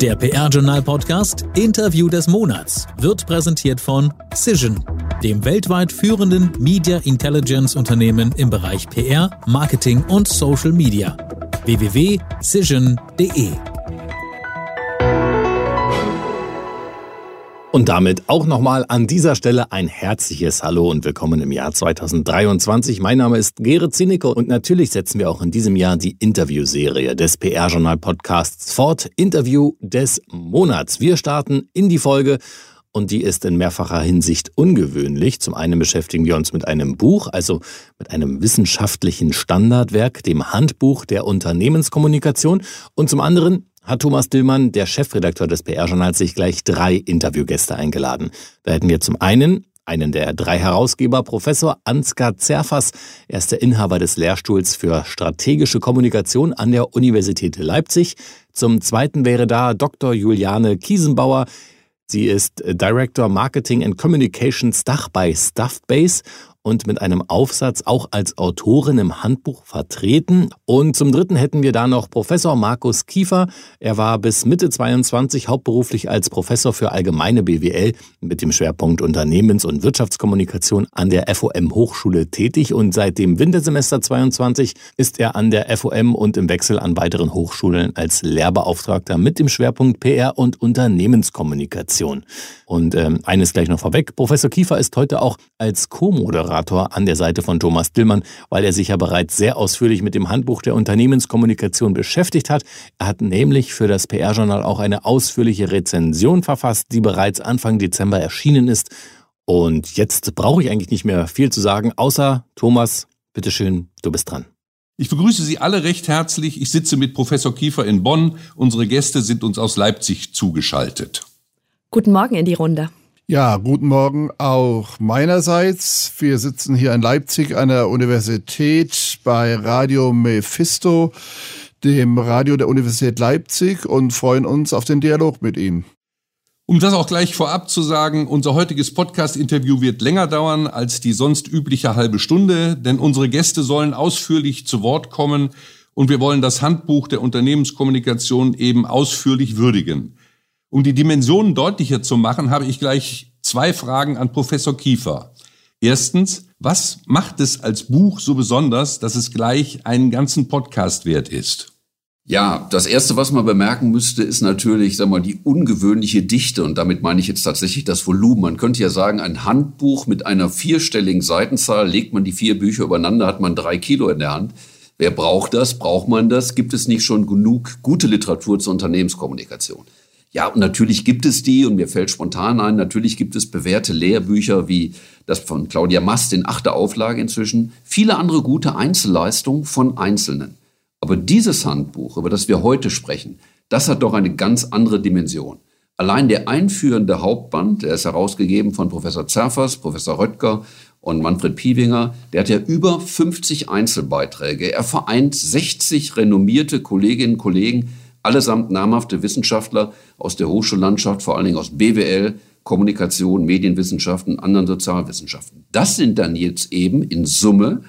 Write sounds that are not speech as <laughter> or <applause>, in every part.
Der PR-Journal-Podcast Interview des Monats wird präsentiert von Cision, dem weltweit führenden Media Intelligence Unternehmen im Bereich PR, Marketing und Social Media. www.cision.de Und damit auch nochmal an dieser Stelle ein herzliches Hallo und willkommen im Jahr 2023. Mein Name ist Gerrit Zinicke und natürlich setzen wir auch in diesem Jahr die Interviewserie des PR-Journal-Podcasts fort. Interview des Monats. Wir starten in die Folge und die ist in mehrfacher Hinsicht ungewöhnlich. Zum einen beschäftigen wir uns mit einem Buch, also mit einem wissenschaftlichen Standardwerk, dem Handbuch der Unternehmenskommunikation und zum anderen hat Thomas Dillmann, der Chefredakteur des PR-Journals, sich gleich drei Interviewgäste eingeladen. Da hätten wir zum einen einen der drei Herausgeber, Professor Ansgar Zerfas. Er ist der Inhaber des Lehrstuhls für strategische Kommunikation an der Universität Leipzig. Zum zweiten wäre da Dr. Juliane Kiesenbauer. Sie ist Director Marketing and Communications Dach bei Stuffbase und mit einem Aufsatz auch als Autorin im Handbuch vertreten. Und zum Dritten hätten wir da noch Professor Markus Kiefer. Er war bis Mitte 22 hauptberuflich als Professor für allgemeine BWL mit dem Schwerpunkt Unternehmens- und Wirtschaftskommunikation an der FOM Hochschule tätig und seit dem Wintersemester 22 ist er an der FOM und im Wechsel an weiteren Hochschulen als Lehrbeauftragter mit dem Schwerpunkt PR und Unternehmenskommunikation. Und ähm, eines gleich noch vorweg, Professor Kiefer ist heute auch als Co-Moderator an der Seite von Thomas Dillmann, weil er sich ja bereits sehr ausführlich mit dem Handbuch der Unternehmenskommunikation beschäftigt hat. Er hat nämlich für das PR-Journal auch eine ausführliche Rezension verfasst, die bereits Anfang Dezember erschienen ist. Und jetzt brauche ich eigentlich nicht mehr viel zu sagen, außer Thomas, bitteschön, du bist dran. Ich begrüße Sie alle recht herzlich. Ich sitze mit Professor Kiefer in Bonn. Unsere Gäste sind uns aus Leipzig zugeschaltet. Guten Morgen in die Runde. Ja, guten Morgen auch meinerseits. Wir sitzen hier in Leipzig an der Universität bei Radio Mephisto, dem Radio der Universität Leipzig und freuen uns auf den Dialog mit Ihnen. Um das auch gleich vorab zu sagen, unser heutiges Podcast-Interview wird länger dauern als die sonst übliche halbe Stunde, denn unsere Gäste sollen ausführlich zu Wort kommen und wir wollen das Handbuch der Unternehmenskommunikation eben ausführlich würdigen. Um die Dimensionen deutlicher zu machen, habe ich gleich zwei Fragen an Professor Kiefer. Erstens, was macht es als Buch so besonders, dass es gleich einen ganzen Podcast wert ist? Ja, das erste, was man bemerken müsste, ist natürlich, sag mal, die ungewöhnliche Dichte. Und damit meine ich jetzt tatsächlich das Volumen. Man könnte ja sagen, ein Handbuch mit einer vierstelligen Seitenzahl, legt man die vier Bücher übereinander, hat man drei Kilo in der Hand. Wer braucht das? Braucht man das? Gibt es nicht schon genug gute Literatur zur Unternehmenskommunikation? Ja, und natürlich gibt es die, und mir fällt spontan ein, natürlich gibt es bewährte Lehrbücher wie das von Claudia Mast in achter Auflage inzwischen, viele andere gute Einzelleistungen von Einzelnen. Aber dieses Handbuch, über das wir heute sprechen, das hat doch eine ganz andere Dimension. Allein der einführende Hauptband, der ist herausgegeben von Professor Zerfers, Professor Röttger und Manfred Piewinger, der hat ja über 50 Einzelbeiträge. Er vereint 60 renommierte Kolleginnen und Kollegen, allesamt namhafte Wissenschaftler aus der Hochschullandschaft, vor allen Dingen aus BWL, Kommunikation, Medienwissenschaften, anderen Sozialwissenschaften. Das sind dann jetzt eben in Summe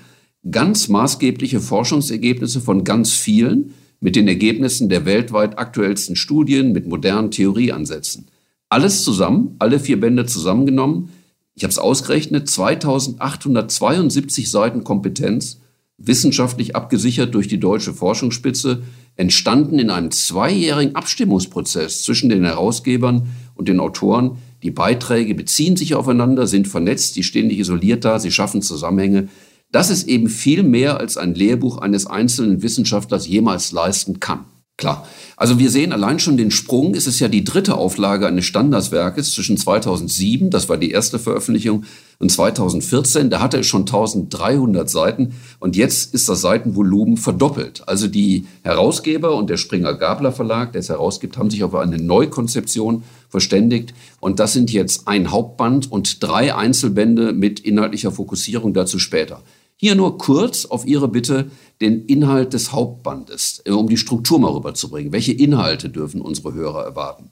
ganz maßgebliche Forschungsergebnisse von ganz vielen mit den Ergebnissen der weltweit aktuellsten Studien, mit modernen Theorieansätzen. Alles zusammen, alle vier Bände zusammengenommen. Ich habe es ausgerechnet, 2872 Seiten Kompetenz, wissenschaftlich abgesichert durch die deutsche Forschungsspitze, entstanden in einem zweijährigen Abstimmungsprozess zwischen den Herausgebern und den Autoren. Die Beiträge beziehen sich aufeinander, sind vernetzt, die stehen nicht isoliert da, sie schaffen Zusammenhänge. Das ist eben viel mehr, als ein Lehrbuch eines einzelnen Wissenschaftlers jemals leisten kann. Klar. Also wir sehen allein schon den Sprung. Es ist ja die dritte Auflage eines Standardswerkes zwischen 2007, das war die erste Veröffentlichung, und 2014. Da hatte es schon 1300 Seiten und jetzt ist das Seitenvolumen verdoppelt. Also die Herausgeber und der Springer Gabler Verlag, der es herausgibt, haben sich auf eine Neukonzeption verständigt. Und das sind jetzt ein Hauptband und drei Einzelbände mit inhaltlicher Fokussierung dazu später. Hier nur kurz auf Ihre Bitte den Inhalt des Hauptbandes, äh, um die Struktur mal rüberzubringen. Welche Inhalte dürfen unsere Hörer erwarten?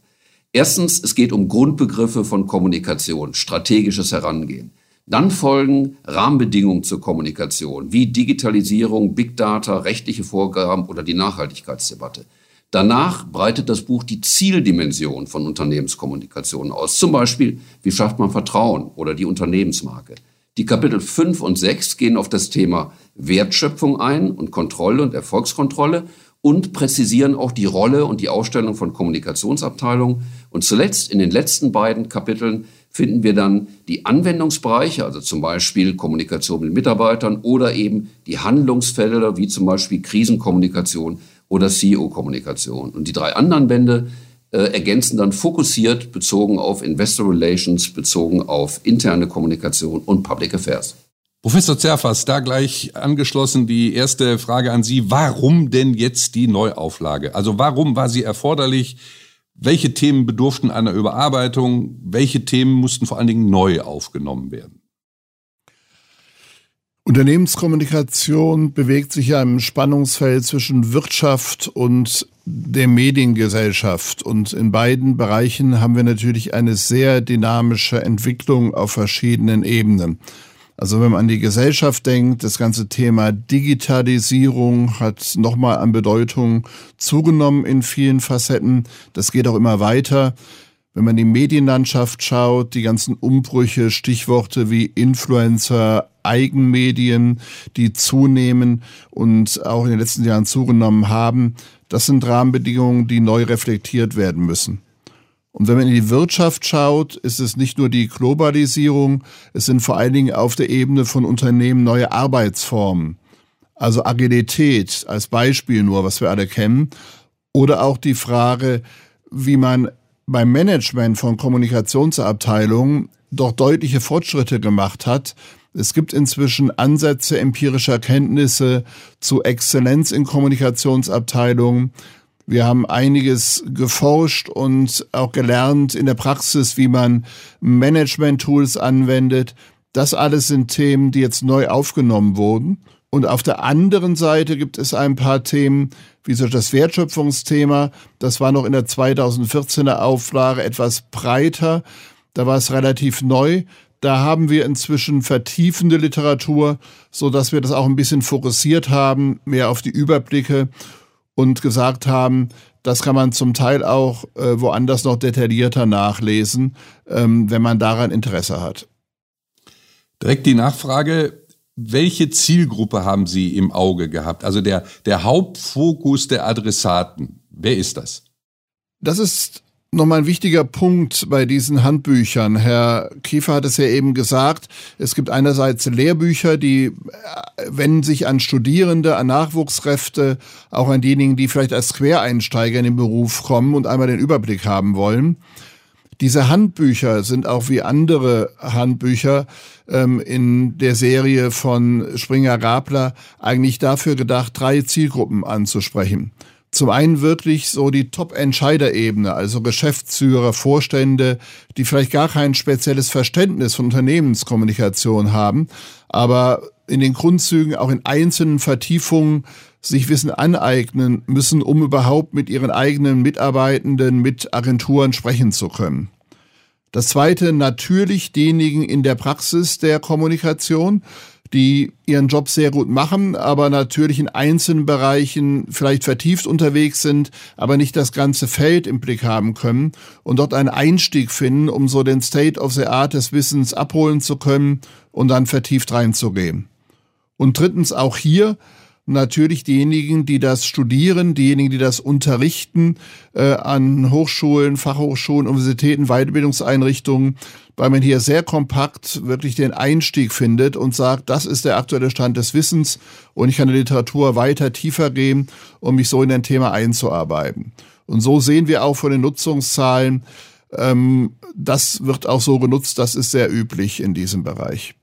Erstens, es geht um Grundbegriffe von Kommunikation, strategisches Herangehen. Dann folgen Rahmenbedingungen zur Kommunikation, wie Digitalisierung, Big Data, rechtliche Vorgaben oder die Nachhaltigkeitsdebatte. Danach breitet das Buch die Zieldimension von Unternehmenskommunikation aus. Zum Beispiel, wie schafft man Vertrauen oder die Unternehmensmarke. Die Kapitel 5 und 6 gehen auf das Thema Wertschöpfung ein und Kontrolle und Erfolgskontrolle und präzisieren auch die Rolle und die Ausstellung von Kommunikationsabteilungen. Und zuletzt in den letzten beiden Kapiteln finden wir dann die Anwendungsbereiche, also zum Beispiel Kommunikation mit Mitarbeitern oder eben die Handlungsfelder, wie zum Beispiel Krisenkommunikation oder CEO-Kommunikation. Und die drei anderen Bände äh, ergänzen dann fokussiert bezogen auf Investor Relations, bezogen auf interne Kommunikation und Public Affairs. Professor Zerfas, da gleich angeschlossen die erste Frage an Sie. Warum denn jetzt die Neuauflage? Also warum war sie erforderlich? Welche Themen bedurften einer Überarbeitung? Welche Themen mussten vor allen Dingen neu aufgenommen werden? Unternehmenskommunikation bewegt sich ja im Spannungsfeld zwischen Wirtschaft und der Mediengesellschaft. Und in beiden Bereichen haben wir natürlich eine sehr dynamische Entwicklung auf verschiedenen Ebenen. Also wenn man an die Gesellschaft denkt, das ganze Thema Digitalisierung hat nochmal an Bedeutung zugenommen in vielen Facetten. Das geht auch immer weiter. Wenn man die Medienlandschaft schaut, die ganzen Umbrüche, Stichworte wie Influencer, Eigenmedien, die zunehmen und auch in den letzten Jahren zugenommen haben, das sind Rahmenbedingungen, die neu reflektiert werden müssen. Und wenn man in die Wirtschaft schaut, ist es nicht nur die Globalisierung, es sind vor allen Dingen auf der Ebene von Unternehmen neue Arbeitsformen. Also Agilität als Beispiel nur, was wir alle kennen. Oder auch die Frage, wie man beim Management von Kommunikationsabteilungen doch deutliche Fortschritte gemacht hat. Es gibt inzwischen Ansätze empirischer Kenntnisse zu Exzellenz in Kommunikationsabteilungen. Wir haben einiges geforscht und auch gelernt in der Praxis, wie man Management-Tools anwendet. Das alles sind Themen, die jetzt neu aufgenommen wurden. Und auf der anderen Seite gibt es ein paar Themen, wie so das Wertschöpfungsthema. Das war noch in der 2014er Auflage etwas breiter. Da war es relativ neu. Da haben wir inzwischen vertiefende Literatur, so dass wir das auch ein bisschen fokussiert haben, mehr auf die Überblicke und gesagt haben, das kann man zum Teil auch äh, woanders noch detaillierter nachlesen, ähm, wenn man daran Interesse hat. Direkt die Nachfrage, welche Zielgruppe haben Sie im Auge gehabt? Also der, der Hauptfokus der Adressaten. Wer ist das? Das ist nochmal ein wichtiger Punkt bei diesen Handbüchern. Herr Kiefer hat es ja eben gesagt, es gibt einerseits Lehrbücher, die äh, wenden sich an Studierende, an Nachwuchskräfte, auch an diejenigen, die vielleicht als Quereinsteiger in den Beruf kommen und einmal den Überblick haben wollen. Diese Handbücher sind auch wie andere Handbücher ähm, in der Serie von Springer Gabler eigentlich dafür gedacht, drei Zielgruppen anzusprechen. Zum einen wirklich so die Top-Entscheiderebene, also Geschäftsführer, Vorstände, die vielleicht gar kein spezielles Verständnis von Unternehmenskommunikation haben, aber in den Grundzügen auch in einzelnen Vertiefungen sich Wissen aneignen müssen, um überhaupt mit ihren eigenen Mitarbeitenden, mit Agenturen sprechen zu können. Das zweite, natürlich diejenigen in der Praxis der Kommunikation, die ihren Job sehr gut machen, aber natürlich in einzelnen Bereichen vielleicht vertieft unterwegs sind, aber nicht das ganze Feld im Blick haben können und dort einen Einstieg finden, um so den State of the Art des Wissens abholen zu können und dann vertieft reinzugehen. Und drittens auch hier natürlich diejenigen, die das studieren, diejenigen, die das unterrichten äh, an Hochschulen, Fachhochschulen, Universitäten, Weiterbildungseinrichtungen, weil man hier sehr kompakt wirklich den Einstieg findet und sagt, das ist der aktuelle Stand des Wissens und ich kann in der Literatur weiter tiefer gehen, um mich so in ein Thema einzuarbeiten. Und so sehen wir auch von den Nutzungszahlen, ähm, das wird auch so genutzt, das ist sehr üblich in diesem Bereich.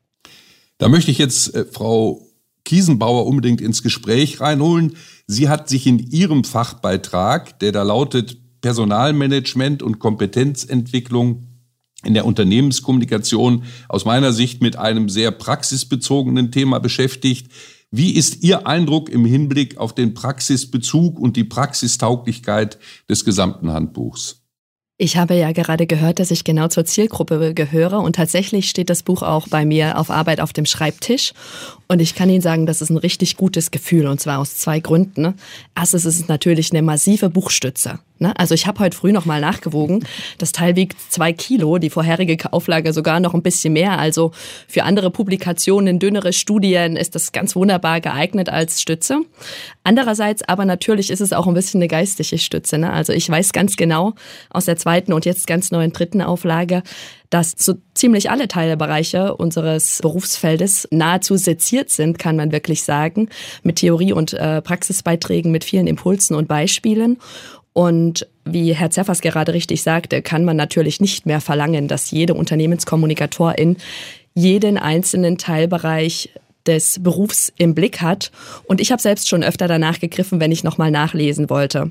Da möchte ich jetzt äh, Frau Kiesenbauer unbedingt ins Gespräch reinholen. Sie hat sich in ihrem Fachbeitrag, der da lautet Personalmanagement und Kompetenzentwicklung in der Unternehmenskommunikation, aus meiner Sicht mit einem sehr praxisbezogenen Thema beschäftigt. Wie ist Ihr Eindruck im Hinblick auf den Praxisbezug und die Praxistauglichkeit des gesamten Handbuchs? Ich habe ja gerade gehört, dass ich genau zur Zielgruppe gehöre und tatsächlich steht das Buch auch bei mir auf Arbeit auf dem Schreibtisch und ich kann Ihnen sagen, das ist ein richtig gutes Gefühl und zwar aus zwei Gründen. Erstens ist es natürlich eine massive Buchstütze. Ne? Also ich habe heute früh noch mal nachgewogen. Das Teil wiegt zwei Kilo, die vorherige Auflage sogar noch ein bisschen mehr. Also für andere Publikationen, dünnere Studien ist das ganz wunderbar geeignet als Stütze. Andererseits aber natürlich ist es auch ein bisschen eine geistige Stütze. Ne? Also ich weiß ganz genau aus der zweiten und jetzt ganz neuen dritten Auflage, dass so ziemlich alle Teilbereiche unseres Berufsfeldes nahezu seziert sind, kann man wirklich sagen, mit Theorie und äh, Praxisbeiträgen, mit vielen Impulsen und Beispielen. Und wie Herr Zerfers gerade richtig sagte, kann man natürlich nicht mehr verlangen, dass jede Unternehmenskommunikatorin jeden einzelnen Teilbereich des Berufs im Blick hat. Und ich habe selbst schon öfter danach gegriffen, wenn ich nochmal nachlesen wollte.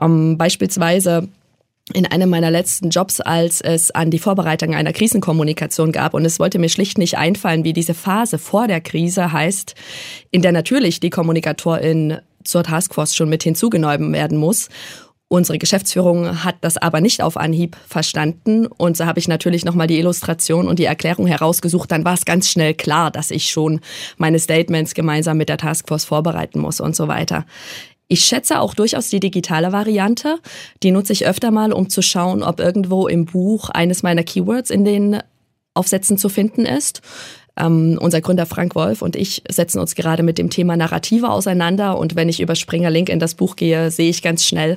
Ähm, beispielsweise in einem meiner letzten Jobs, als es an die Vorbereitung einer Krisenkommunikation gab. Und es wollte mir schlicht nicht einfallen, wie diese Phase vor der Krise heißt, in der natürlich die Kommunikatorin zur Taskforce schon mit hinzugenommen werden muss. Unsere Geschäftsführung hat das aber nicht auf Anhieb verstanden und so habe ich natürlich nochmal die Illustration und die Erklärung herausgesucht. Dann war es ganz schnell klar, dass ich schon meine Statements gemeinsam mit der Taskforce vorbereiten muss und so weiter. Ich schätze auch durchaus die digitale Variante. Die nutze ich öfter mal, um zu schauen, ob irgendwo im Buch eines meiner Keywords in den Aufsätzen zu finden ist. Ähm, unser Gründer Frank Wolf und ich setzen uns gerade mit dem Thema Narrative auseinander. Und wenn ich über Springer Link in das Buch gehe, sehe ich ganz schnell,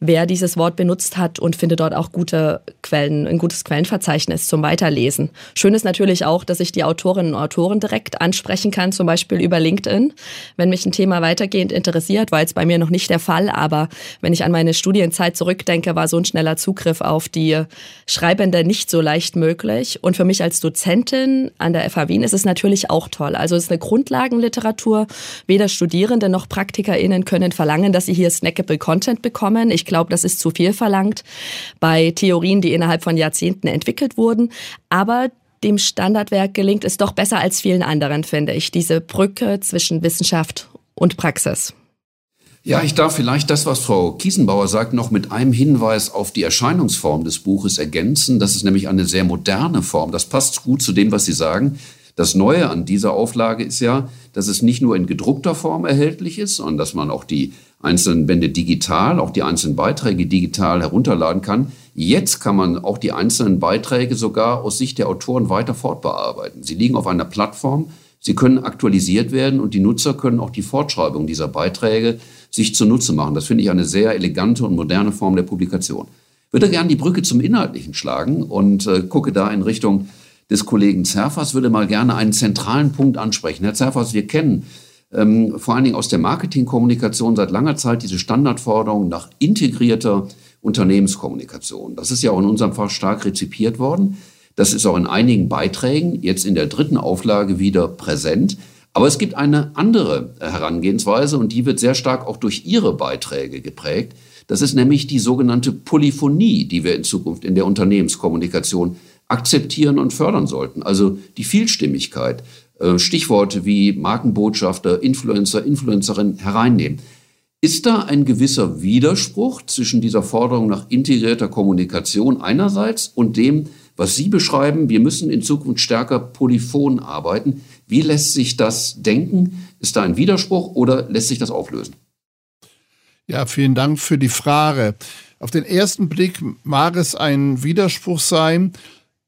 wer dieses Wort benutzt hat und finde dort auch gute Quellen, ein gutes Quellenverzeichnis zum Weiterlesen. Schön ist natürlich auch, dass ich die Autorinnen und Autoren direkt ansprechen kann, zum Beispiel über LinkedIn. Wenn mich ein Thema weitergehend interessiert, war jetzt bei mir noch nicht der Fall, aber wenn ich an meine Studienzeit zurückdenke, war so ein schneller Zugriff auf die Schreibende nicht so leicht möglich. Und für mich als Dozentin an der FHW Wien ist es natürlich auch toll. Also es ist eine Grundlagenliteratur. Weder Studierende noch PraktikerInnen können verlangen, dass sie hier snackable Content bekommen. Ich glaube, das ist zu viel verlangt bei Theorien, die innerhalb von Jahrzehnten entwickelt wurden. Aber dem Standardwerk gelingt es doch besser als vielen anderen, finde ich, diese Brücke zwischen Wissenschaft und Praxis. Ja, ich darf vielleicht das, was Frau Kiesenbauer sagt, noch mit einem Hinweis auf die Erscheinungsform des Buches ergänzen. Das ist nämlich eine sehr moderne Form. Das passt gut zu dem, was Sie sagen. Das Neue an dieser Auflage ist ja, dass es nicht nur in gedruckter Form erhältlich ist, sondern dass man auch die einzelnen Bände digital, auch die einzelnen Beiträge digital herunterladen kann. Jetzt kann man auch die einzelnen Beiträge sogar aus Sicht der Autoren weiter fortbearbeiten. Sie liegen auf einer Plattform, sie können aktualisiert werden und die Nutzer können auch die Fortschreibung dieser Beiträge sich zunutze machen. Das finde ich eine sehr elegante und moderne Form der Publikation. Ich würde gerne die Brücke zum Inhaltlichen schlagen und äh, gucke da in Richtung des Kollegen Zerfers, würde mal gerne einen zentralen Punkt ansprechen. Herr Zerfers, wir kennen ähm, vor allen Dingen aus der Marketingkommunikation seit langer Zeit diese Standardforderung nach integrierter Unternehmenskommunikation. Das ist ja auch in unserem Fach stark rezipiert worden. Das ist auch in einigen Beiträgen jetzt in der dritten Auflage wieder präsent. Aber es gibt eine andere Herangehensweise und die wird sehr stark auch durch Ihre Beiträge geprägt. Das ist nämlich die sogenannte Polyphonie, die wir in Zukunft in der Unternehmenskommunikation akzeptieren und fördern sollten. Also die Vielstimmigkeit, äh, Stichworte wie Markenbotschafter, Influencer, Influencerin hereinnehmen. Ist da ein gewisser Widerspruch zwischen dieser Forderung nach integrierter Kommunikation einerseits und dem, was Sie beschreiben, wir müssen in Zukunft stärker polyphon arbeiten? Wie lässt sich das denken? Ist da ein Widerspruch oder lässt sich das auflösen? Ja, vielen Dank für die Frage. Auf den ersten Blick mag es ein Widerspruch sein,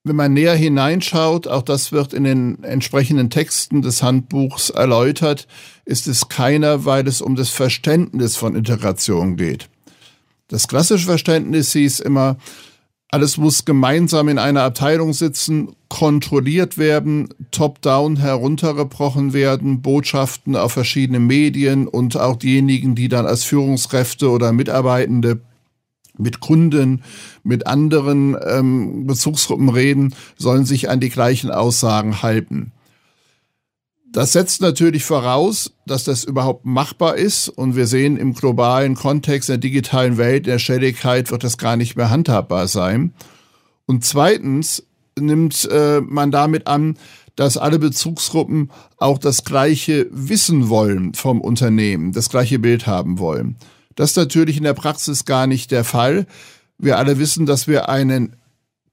wenn man näher hineinschaut, auch das wird in den entsprechenden Texten des Handbuchs erläutert, ist es keiner, weil es um das Verständnis von Integration geht. Das klassische Verständnis hieß immer, alles muss gemeinsam in einer Abteilung sitzen, kontrolliert werden, top-down heruntergebrochen werden, Botschaften auf verschiedene Medien und auch diejenigen, die dann als Führungskräfte oder Mitarbeitende mit Kunden, mit anderen ähm, Bezugsgruppen reden, sollen sich an die gleichen Aussagen halten. Das setzt natürlich voraus, dass das überhaupt machbar ist. Und wir sehen im globalen Kontext der digitalen Welt, der Schnelligkeit wird das gar nicht mehr handhabbar sein. Und zweitens nimmt äh, man damit an, dass alle Bezugsgruppen auch das gleiche wissen wollen vom Unternehmen, das gleiche Bild haben wollen. Das ist natürlich in der Praxis gar nicht der Fall. Wir alle wissen, dass wir einen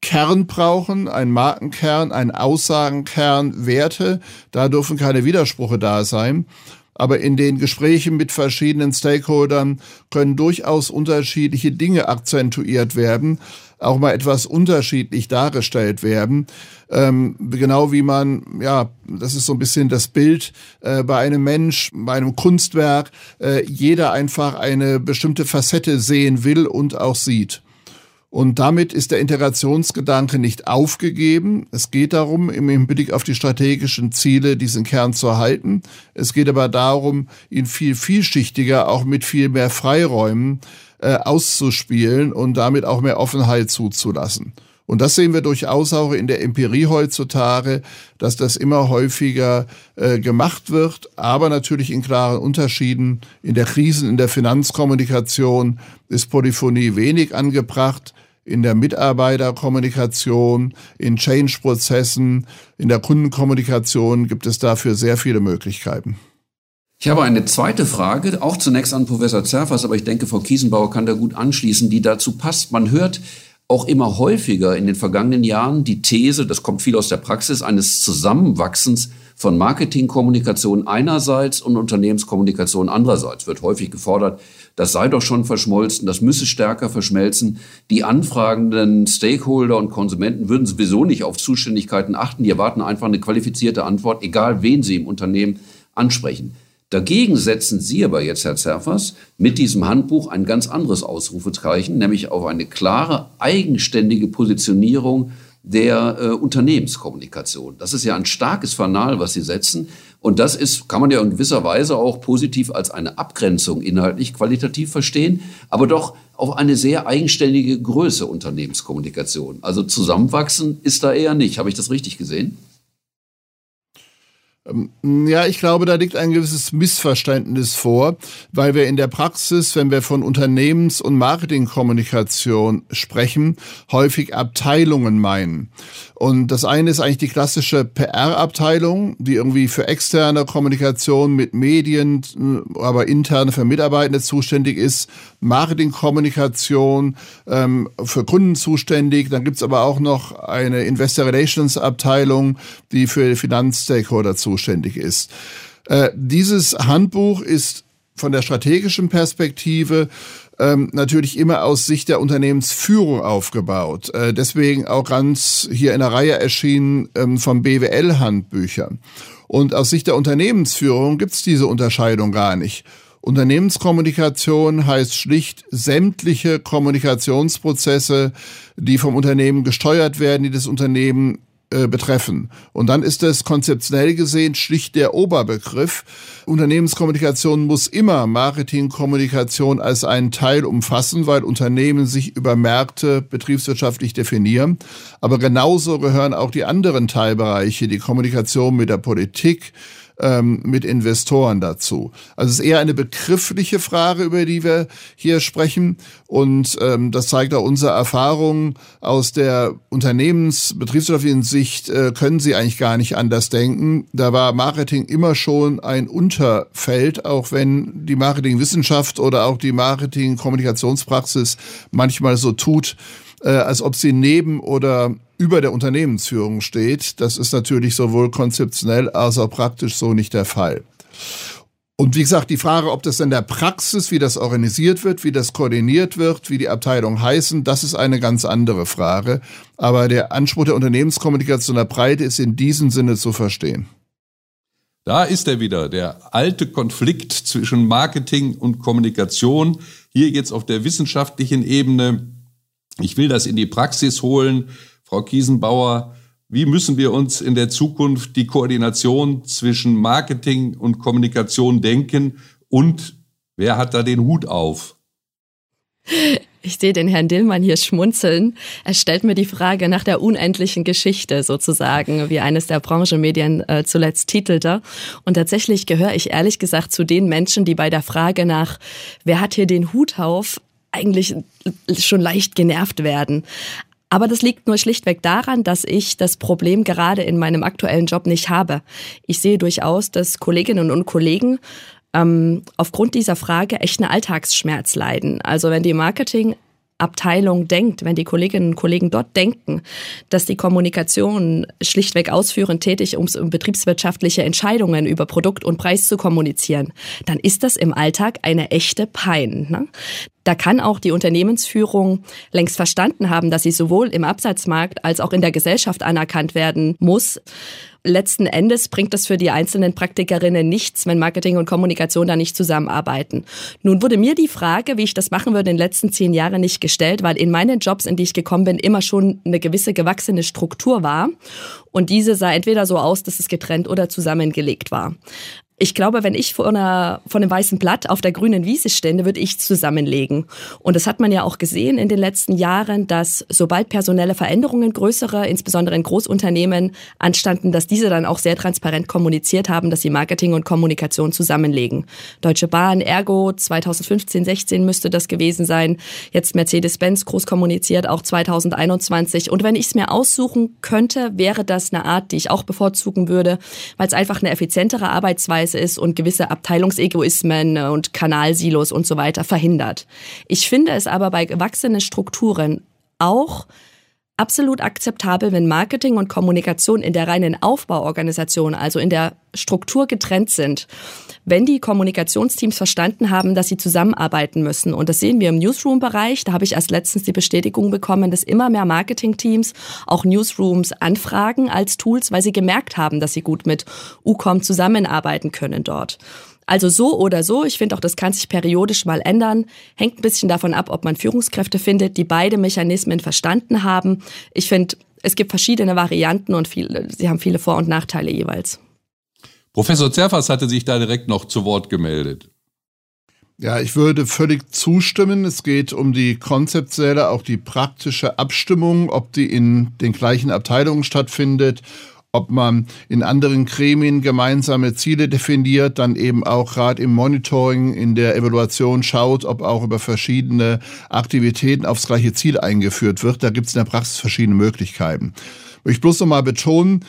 Kern brauchen, einen Markenkern, einen Aussagenkern, Werte. Da dürfen keine Widersprüche da sein. Aber in den Gesprächen mit verschiedenen Stakeholdern können durchaus unterschiedliche Dinge akzentuiert werden, auch mal etwas unterschiedlich dargestellt werden. Ähm, genau wie man, ja, das ist so ein bisschen das Bild äh, bei einem Mensch, bei einem Kunstwerk, äh, jeder einfach eine bestimmte Facette sehen will und auch sieht. Und damit ist der Integrationsgedanke nicht aufgegeben. Es geht darum, im Hinblick auf die strategischen Ziele diesen Kern zu erhalten. Es geht aber darum, ihn viel vielschichtiger, auch mit viel mehr Freiräumen äh, auszuspielen und damit auch mehr Offenheit zuzulassen. Und das sehen wir durchaus auch in der Empirie heutzutage, dass das immer häufiger äh, gemacht wird, aber natürlich in klaren Unterschieden. In der Krisen, in der Finanzkommunikation ist Polyphonie wenig angebracht in der Mitarbeiterkommunikation, in Change-Prozessen, in der Kundenkommunikation gibt es dafür sehr viele Möglichkeiten. Ich habe eine zweite Frage, auch zunächst an Professor Zerfers, aber ich denke, Frau Kiesenbauer kann da gut anschließen, die dazu passt. Man hört auch immer häufiger in den vergangenen Jahren die These, das kommt viel aus der Praxis, eines Zusammenwachsens von Marketingkommunikation einerseits und Unternehmenskommunikation andererseits. Wird häufig gefordert, das sei doch schon verschmolzen, das müsse stärker verschmelzen. Die anfragenden Stakeholder und Konsumenten würden sowieso nicht auf Zuständigkeiten achten, die erwarten einfach eine qualifizierte Antwort, egal wen sie im Unternehmen ansprechen. Dagegen setzen Sie aber jetzt, Herr Zerfers, mit diesem Handbuch ein ganz anderes Ausrufezeichen, nämlich auf eine klare, eigenständige Positionierung der äh, Unternehmenskommunikation. Das ist ja ein starkes Fanal, was Sie setzen. Und das ist, kann man ja in gewisser Weise auch positiv als eine Abgrenzung inhaltlich qualitativ verstehen, aber doch auf eine sehr eigenständige Größe Unternehmenskommunikation. Also zusammenwachsen ist da eher nicht. Habe ich das richtig gesehen? Ähm, ja, ich glaube, da liegt ein gewisses Missverständnis vor, weil wir in der Praxis, wenn wir von Unternehmens- und Marketingkommunikation sprechen, häufig Abteilungen meinen. Und das eine ist eigentlich die klassische PR-Abteilung, die irgendwie für externe Kommunikation mit Medien, aber interne für Mitarbeitende zuständig ist. Marketingkommunikation ähm, für Kunden zuständig. Dann gibt's aber auch noch eine Investor Relations Abteilung, die für Finanzstakeholder zuständig ist. Äh, dieses Handbuch ist von der strategischen Perspektive ähm, natürlich immer aus Sicht der Unternehmensführung aufgebaut. Äh, deswegen auch ganz hier in der Reihe erschienen ähm, vom BWL-Handbüchern. Und aus Sicht der Unternehmensführung gibt's diese Unterscheidung gar nicht. Unternehmenskommunikation heißt schlicht sämtliche Kommunikationsprozesse, die vom Unternehmen gesteuert werden, die das Unternehmen äh, betreffen. Und dann ist es konzeptionell gesehen schlicht der Oberbegriff. Unternehmenskommunikation muss immer Marketingkommunikation als einen Teil umfassen, weil Unternehmen sich über Märkte betriebswirtschaftlich definieren. Aber genauso gehören auch die anderen Teilbereiche, die Kommunikation mit der Politik, ähm, mit Investoren dazu. Also es ist eher eine begriffliche Frage, über die wir hier sprechen. Und ähm, das zeigt auch unsere Erfahrung aus der Unternehmensbetriebswirtschaftlichen Sicht, äh, können sie eigentlich gar nicht anders denken. Da war Marketing immer schon ein Unterfeld, auch wenn die Marketingwissenschaft oder auch die Marketing-Kommunikationspraxis manchmal so tut, äh, als ob sie neben oder über der Unternehmensführung steht. Das ist natürlich sowohl konzeptionell als auch praktisch so nicht der Fall. Und wie gesagt, die Frage, ob das in der Praxis, wie das organisiert wird, wie das koordiniert wird, wie die Abteilungen heißen, das ist eine ganz andere Frage. Aber der Anspruch der Unternehmenskommunikation der Breite ist in diesem Sinne zu verstehen. Da ist er wieder, der alte Konflikt zwischen Marketing und Kommunikation. Hier jetzt auf der wissenschaftlichen Ebene. Ich will das in die Praxis holen. Frau Kiesenbauer, wie müssen wir uns in der Zukunft die Koordination zwischen Marketing und Kommunikation denken und wer hat da den Hut auf? Ich sehe den Herrn Dillmann hier schmunzeln. Er stellt mir die Frage nach der unendlichen Geschichte sozusagen, wie eines der Branchenmedien äh, zuletzt titelte. Und tatsächlich gehöre ich ehrlich gesagt zu den Menschen, die bei der Frage nach, wer hat hier den Hut auf, eigentlich schon leicht genervt werden. Aber das liegt nur schlichtweg daran, dass ich das Problem gerade in meinem aktuellen Job nicht habe. Ich sehe durchaus, dass Kolleginnen und Kollegen ähm, aufgrund dieser Frage echt einen Alltagsschmerz leiden. Also wenn die Marketing Abteilung denkt, wenn die Kolleginnen und Kollegen dort denken, dass die Kommunikation schlichtweg ausführend tätig um betriebswirtschaftliche Entscheidungen über Produkt und Preis zu kommunizieren, dann ist das im Alltag eine echte Pein. Ne? Da kann auch die Unternehmensführung längst verstanden haben, dass sie sowohl im Absatzmarkt als auch in der Gesellschaft anerkannt werden muss. Letzten Endes bringt das für die einzelnen Praktikerinnen nichts, wenn Marketing und Kommunikation da nicht zusammenarbeiten. Nun wurde mir die Frage, wie ich das machen würde, in den letzten zehn Jahren nicht gestellt, weil in meinen Jobs, in die ich gekommen bin, immer schon eine gewisse gewachsene Struktur war. Und diese sah entweder so aus, dass es getrennt oder zusammengelegt war. Ich glaube, wenn ich vor, einer, vor einem weißen Blatt auf der grünen Wiese stände, würde ich zusammenlegen. Und das hat man ja auch gesehen in den letzten Jahren, dass sobald personelle Veränderungen größere, insbesondere in Großunternehmen, anstanden, dass diese dann auch sehr transparent kommuniziert haben, dass sie Marketing und Kommunikation zusammenlegen. Deutsche Bahn, Ergo, 2015, 16 müsste das gewesen sein. Jetzt Mercedes-Benz groß kommuniziert, auch 2021. Und wenn ich es mir aussuchen könnte, wäre das eine Art, die ich auch bevorzugen würde, weil es einfach eine effizientere Arbeitsweise Arbeitsweise ist und gewisse Abteilungsegoismen und Kanalsilos und so weiter verhindert. Ich finde es aber bei gewachsenen Strukturen auch absolut akzeptabel, wenn Marketing und Kommunikation in der reinen Aufbauorganisation, also in der Struktur getrennt sind. Wenn die Kommunikationsteams verstanden haben, dass sie zusammenarbeiten müssen. Und das sehen wir im Newsroom-Bereich. Da habe ich erst letztens die Bestätigung bekommen, dass immer mehr Marketing-Teams auch Newsrooms anfragen als Tools, weil sie gemerkt haben, dass sie gut mit UCOM zusammenarbeiten können dort. Also so oder so, ich finde auch, das kann sich periodisch mal ändern. Hängt ein bisschen davon ab, ob man Führungskräfte findet, die beide Mechanismen verstanden haben. Ich finde, es gibt verschiedene Varianten und viele, sie haben viele Vor- und Nachteile jeweils. Professor Zerfas hatte sich da direkt noch zu Wort gemeldet. Ja, ich würde völlig zustimmen. Es geht um die konzeptuelle, auch die praktische Abstimmung, ob die in den gleichen Abteilungen stattfindet ob man in anderen Gremien gemeinsame Ziele definiert, dann eben auch gerade im Monitoring, in der Evaluation schaut, ob auch über verschiedene Aktivitäten aufs gleiche Ziel eingeführt wird. Da gibt es in der Praxis verschiedene Möglichkeiten. Ich bloß noch mal betonen,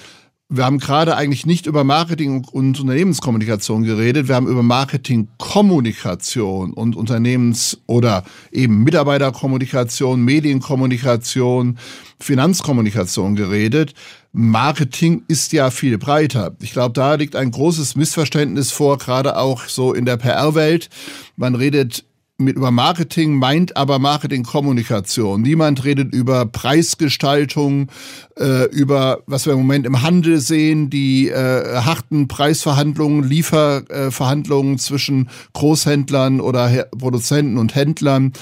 wir haben gerade eigentlich nicht über Marketing und Unternehmenskommunikation geredet. Wir haben über Marketingkommunikation und Unternehmens- oder eben Mitarbeiterkommunikation, Medienkommunikation, Finanzkommunikation geredet. Marketing ist ja viel breiter. Ich glaube, da liegt ein großes Missverständnis vor, gerade auch so in der PR-Welt. Man redet mit über Marketing meint aber Marketingkommunikation. Niemand redet über Preisgestaltung, äh, über was wir im Moment im Handel sehen, die äh, harten Preisverhandlungen, Lieferverhandlungen zwischen Großhändlern oder Produzenten und Händlern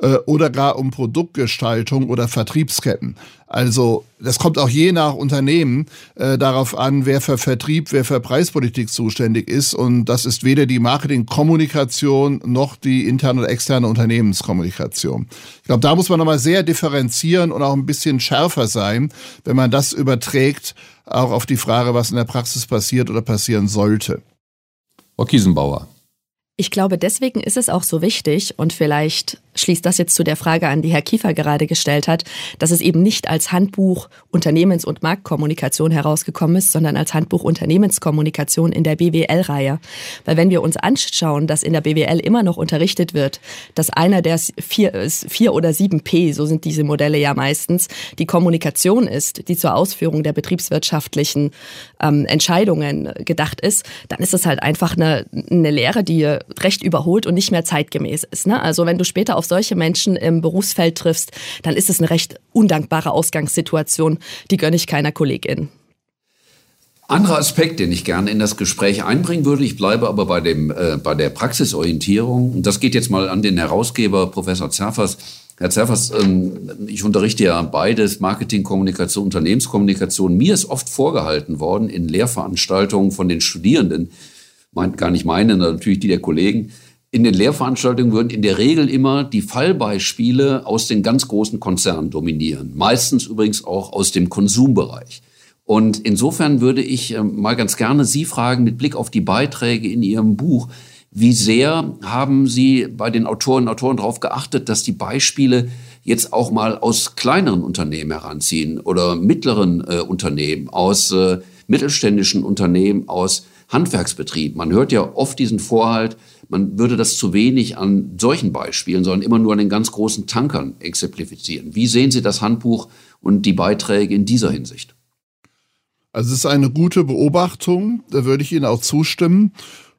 äh, oder gar um Produktgestaltung oder Vertriebsketten. Also das kommt auch je nach Unternehmen äh, darauf an, wer für Vertrieb, wer für Preispolitik zuständig ist. Und das ist weder die Marketingkommunikation noch die interne oder externe Unternehmenskommunikation. Ich glaube, da muss man nochmal sehr differenzieren und auch ein bisschen schärfer sein, wenn man das überträgt, auch auf die Frage, was in der Praxis passiert oder passieren sollte. Frau Kiesenbauer. Ich glaube, deswegen ist es auch so wichtig und vielleicht schließt das jetzt zu der Frage an, die Herr Kiefer gerade gestellt hat, dass es eben nicht als Handbuch Unternehmens- und Marktkommunikation herausgekommen ist, sondern als Handbuch Unternehmenskommunikation in der BWL-Reihe. Weil wenn wir uns anschauen, dass in der BWL immer noch unterrichtet wird, dass einer der vier, vier oder sieben P, so sind diese Modelle ja meistens, die Kommunikation ist, die zur Ausführung der betriebswirtschaftlichen ähm, Entscheidungen gedacht ist, dann ist es halt einfach eine, eine Lehre, die recht überholt und nicht mehr zeitgemäß ist. Ne? Also wenn du später auf solche Menschen im Berufsfeld triffst, dann ist es eine recht undankbare Ausgangssituation. Die gönne ich keiner Kollegin. Anderer Aspekt, den ich gerne in das Gespräch einbringen würde, ich bleibe aber bei, dem, äh, bei der Praxisorientierung. Das geht jetzt mal an den Herausgeber, Professor Zerfers. Herr Zerfers, ähm, ich unterrichte ja beides, Marketing, Kommunikation, Unternehmenskommunikation. Mir ist oft vorgehalten worden in Lehrveranstaltungen von den Studierenden, meint gar nicht meine, natürlich die der Kollegen, in den Lehrveranstaltungen würden in der Regel immer die Fallbeispiele aus den ganz großen Konzernen dominieren. Meistens übrigens auch aus dem Konsumbereich. Und insofern würde ich äh, mal ganz gerne Sie fragen, mit Blick auf die Beiträge in Ihrem Buch, wie sehr haben Sie bei den Autoren und Autoren darauf geachtet, dass die Beispiele jetzt auch mal aus kleineren Unternehmen heranziehen oder mittleren äh, Unternehmen, aus äh, mittelständischen Unternehmen, aus Handwerksbetrieben? Man hört ja oft diesen Vorhalt, man würde das zu wenig an solchen Beispielen, sondern immer nur an den ganz großen Tankern exemplifizieren. Wie sehen Sie das Handbuch und die Beiträge in dieser Hinsicht? Also es ist eine gute Beobachtung, da würde ich Ihnen auch zustimmen.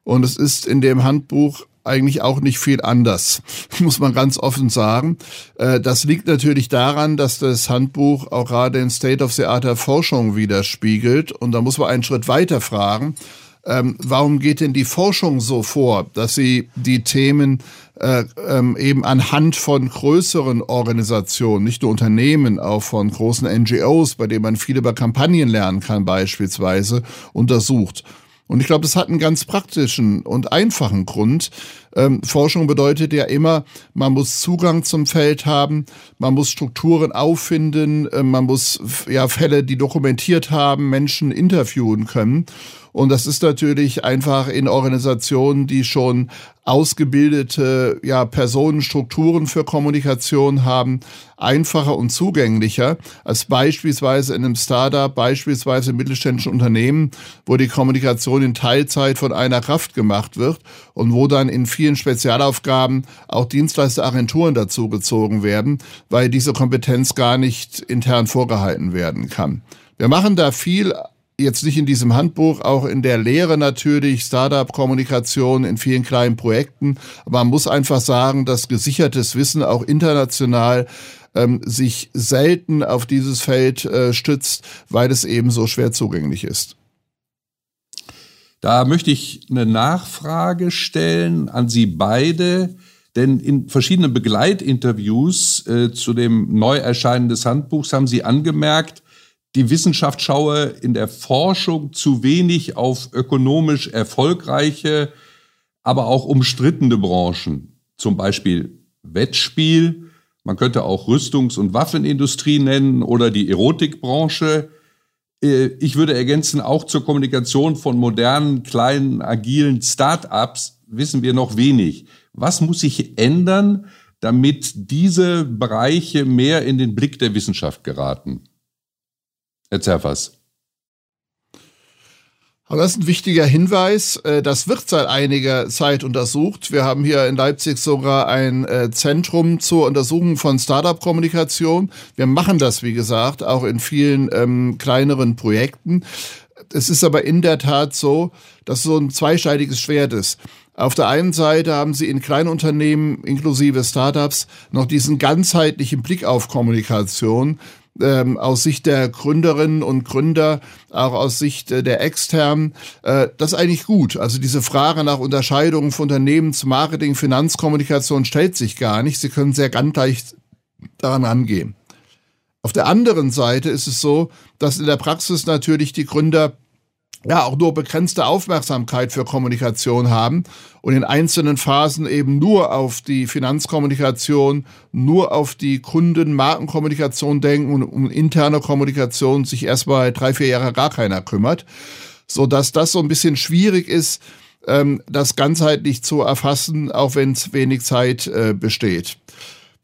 Und es ist in dem Handbuch eigentlich auch nicht viel anders, <laughs> muss man ganz offen sagen. Äh, das liegt natürlich daran, dass das Handbuch auch gerade den State of the Art der Forschung widerspiegelt. Und da muss man einen Schritt weiter fragen. Ähm, warum geht denn die Forschung so vor, dass sie die Themen äh, ähm, eben anhand von größeren Organisationen, nicht nur Unternehmen, auch von großen NGOs, bei denen man viel über Kampagnen lernen kann beispielsweise, untersucht? Und ich glaube, das hat einen ganz praktischen und einfachen Grund. Ähm, Forschung bedeutet ja immer, man muss Zugang zum Feld haben, man muss Strukturen auffinden, äh, man muss ja Fälle, die dokumentiert haben, Menschen interviewen können. Und das ist natürlich einfach in Organisationen, die schon ausgebildete ja, Personenstrukturen für Kommunikation haben, einfacher und zugänglicher als beispielsweise in einem Startup, beispielsweise im mittelständischen Unternehmen, wo die Kommunikation in Teilzeit von einer Kraft gemacht wird und wo dann in vielen Spezialaufgaben auch Dienstleisteragenturen dazugezogen werden, weil diese Kompetenz gar nicht intern vorgehalten werden kann. Wir machen da viel jetzt nicht in diesem Handbuch, auch in der Lehre natürlich, Startup-Kommunikation in vielen kleinen Projekten. Aber man muss einfach sagen, dass gesichertes Wissen auch international ähm, sich selten auf dieses Feld äh, stützt, weil es eben so schwer zugänglich ist. Da möchte ich eine Nachfrage stellen an Sie beide. Denn in verschiedenen Begleitinterviews äh, zu dem Neuerscheinen des Handbuchs haben Sie angemerkt, die Wissenschaft schaue in der Forschung zu wenig auf ökonomisch erfolgreiche, aber auch umstrittene Branchen, zum Beispiel Wettspiel, man könnte auch Rüstungs- und Waffenindustrie nennen oder die Erotikbranche. Äh, ich würde ergänzen, auch zur Kommunikation von modernen, kleinen, agilen Start-ups wissen wir noch wenig. Was muss sich ändern, damit diese Bereiche mehr in den Blick der Wissenschaft geraten? Herr Zerfers. Aber das ist ein wichtiger Hinweis. Äh, das wird seit einiger Zeit untersucht. Wir haben hier in Leipzig sogar ein äh, Zentrum zur Untersuchung von Startup-Kommunikation. Wir machen das, wie gesagt, auch in vielen ähm, kleineren Projekten. Es ist aber in der Tat so, dass so ein zweischneidiges Schwert ist. Auf der einen Seite haben sie in Kleinunternehmen inklusive Startups noch diesen ganzheitlichen Blick auf Kommunikation, ähm, aus Sicht der Gründerinnen und Gründer, auch aus Sicht äh, der Externen, äh, das ist eigentlich gut. Also diese Frage nach Unterscheidung von Unternehmens-, Marketing, Finanzkommunikation stellt sich gar nicht. Sie können sehr ganz leicht daran angehen. Auf der anderen Seite ist es so, dass in der Praxis natürlich die Gründer ja auch nur begrenzte Aufmerksamkeit für Kommunikation haben und in einzelnen Phasen eben nur auf die Finanzkommunikation, nur auf die Kunden-Markenkommunikation denken und um interne Kommunikation sich erstmal drei, vier Jahre gar keiner kümmert, so dass das so ein bisschen schwierig ist, ähm, das ganzheitlich zu erfassen, auch wenn es wenig Zeit äh, besteht.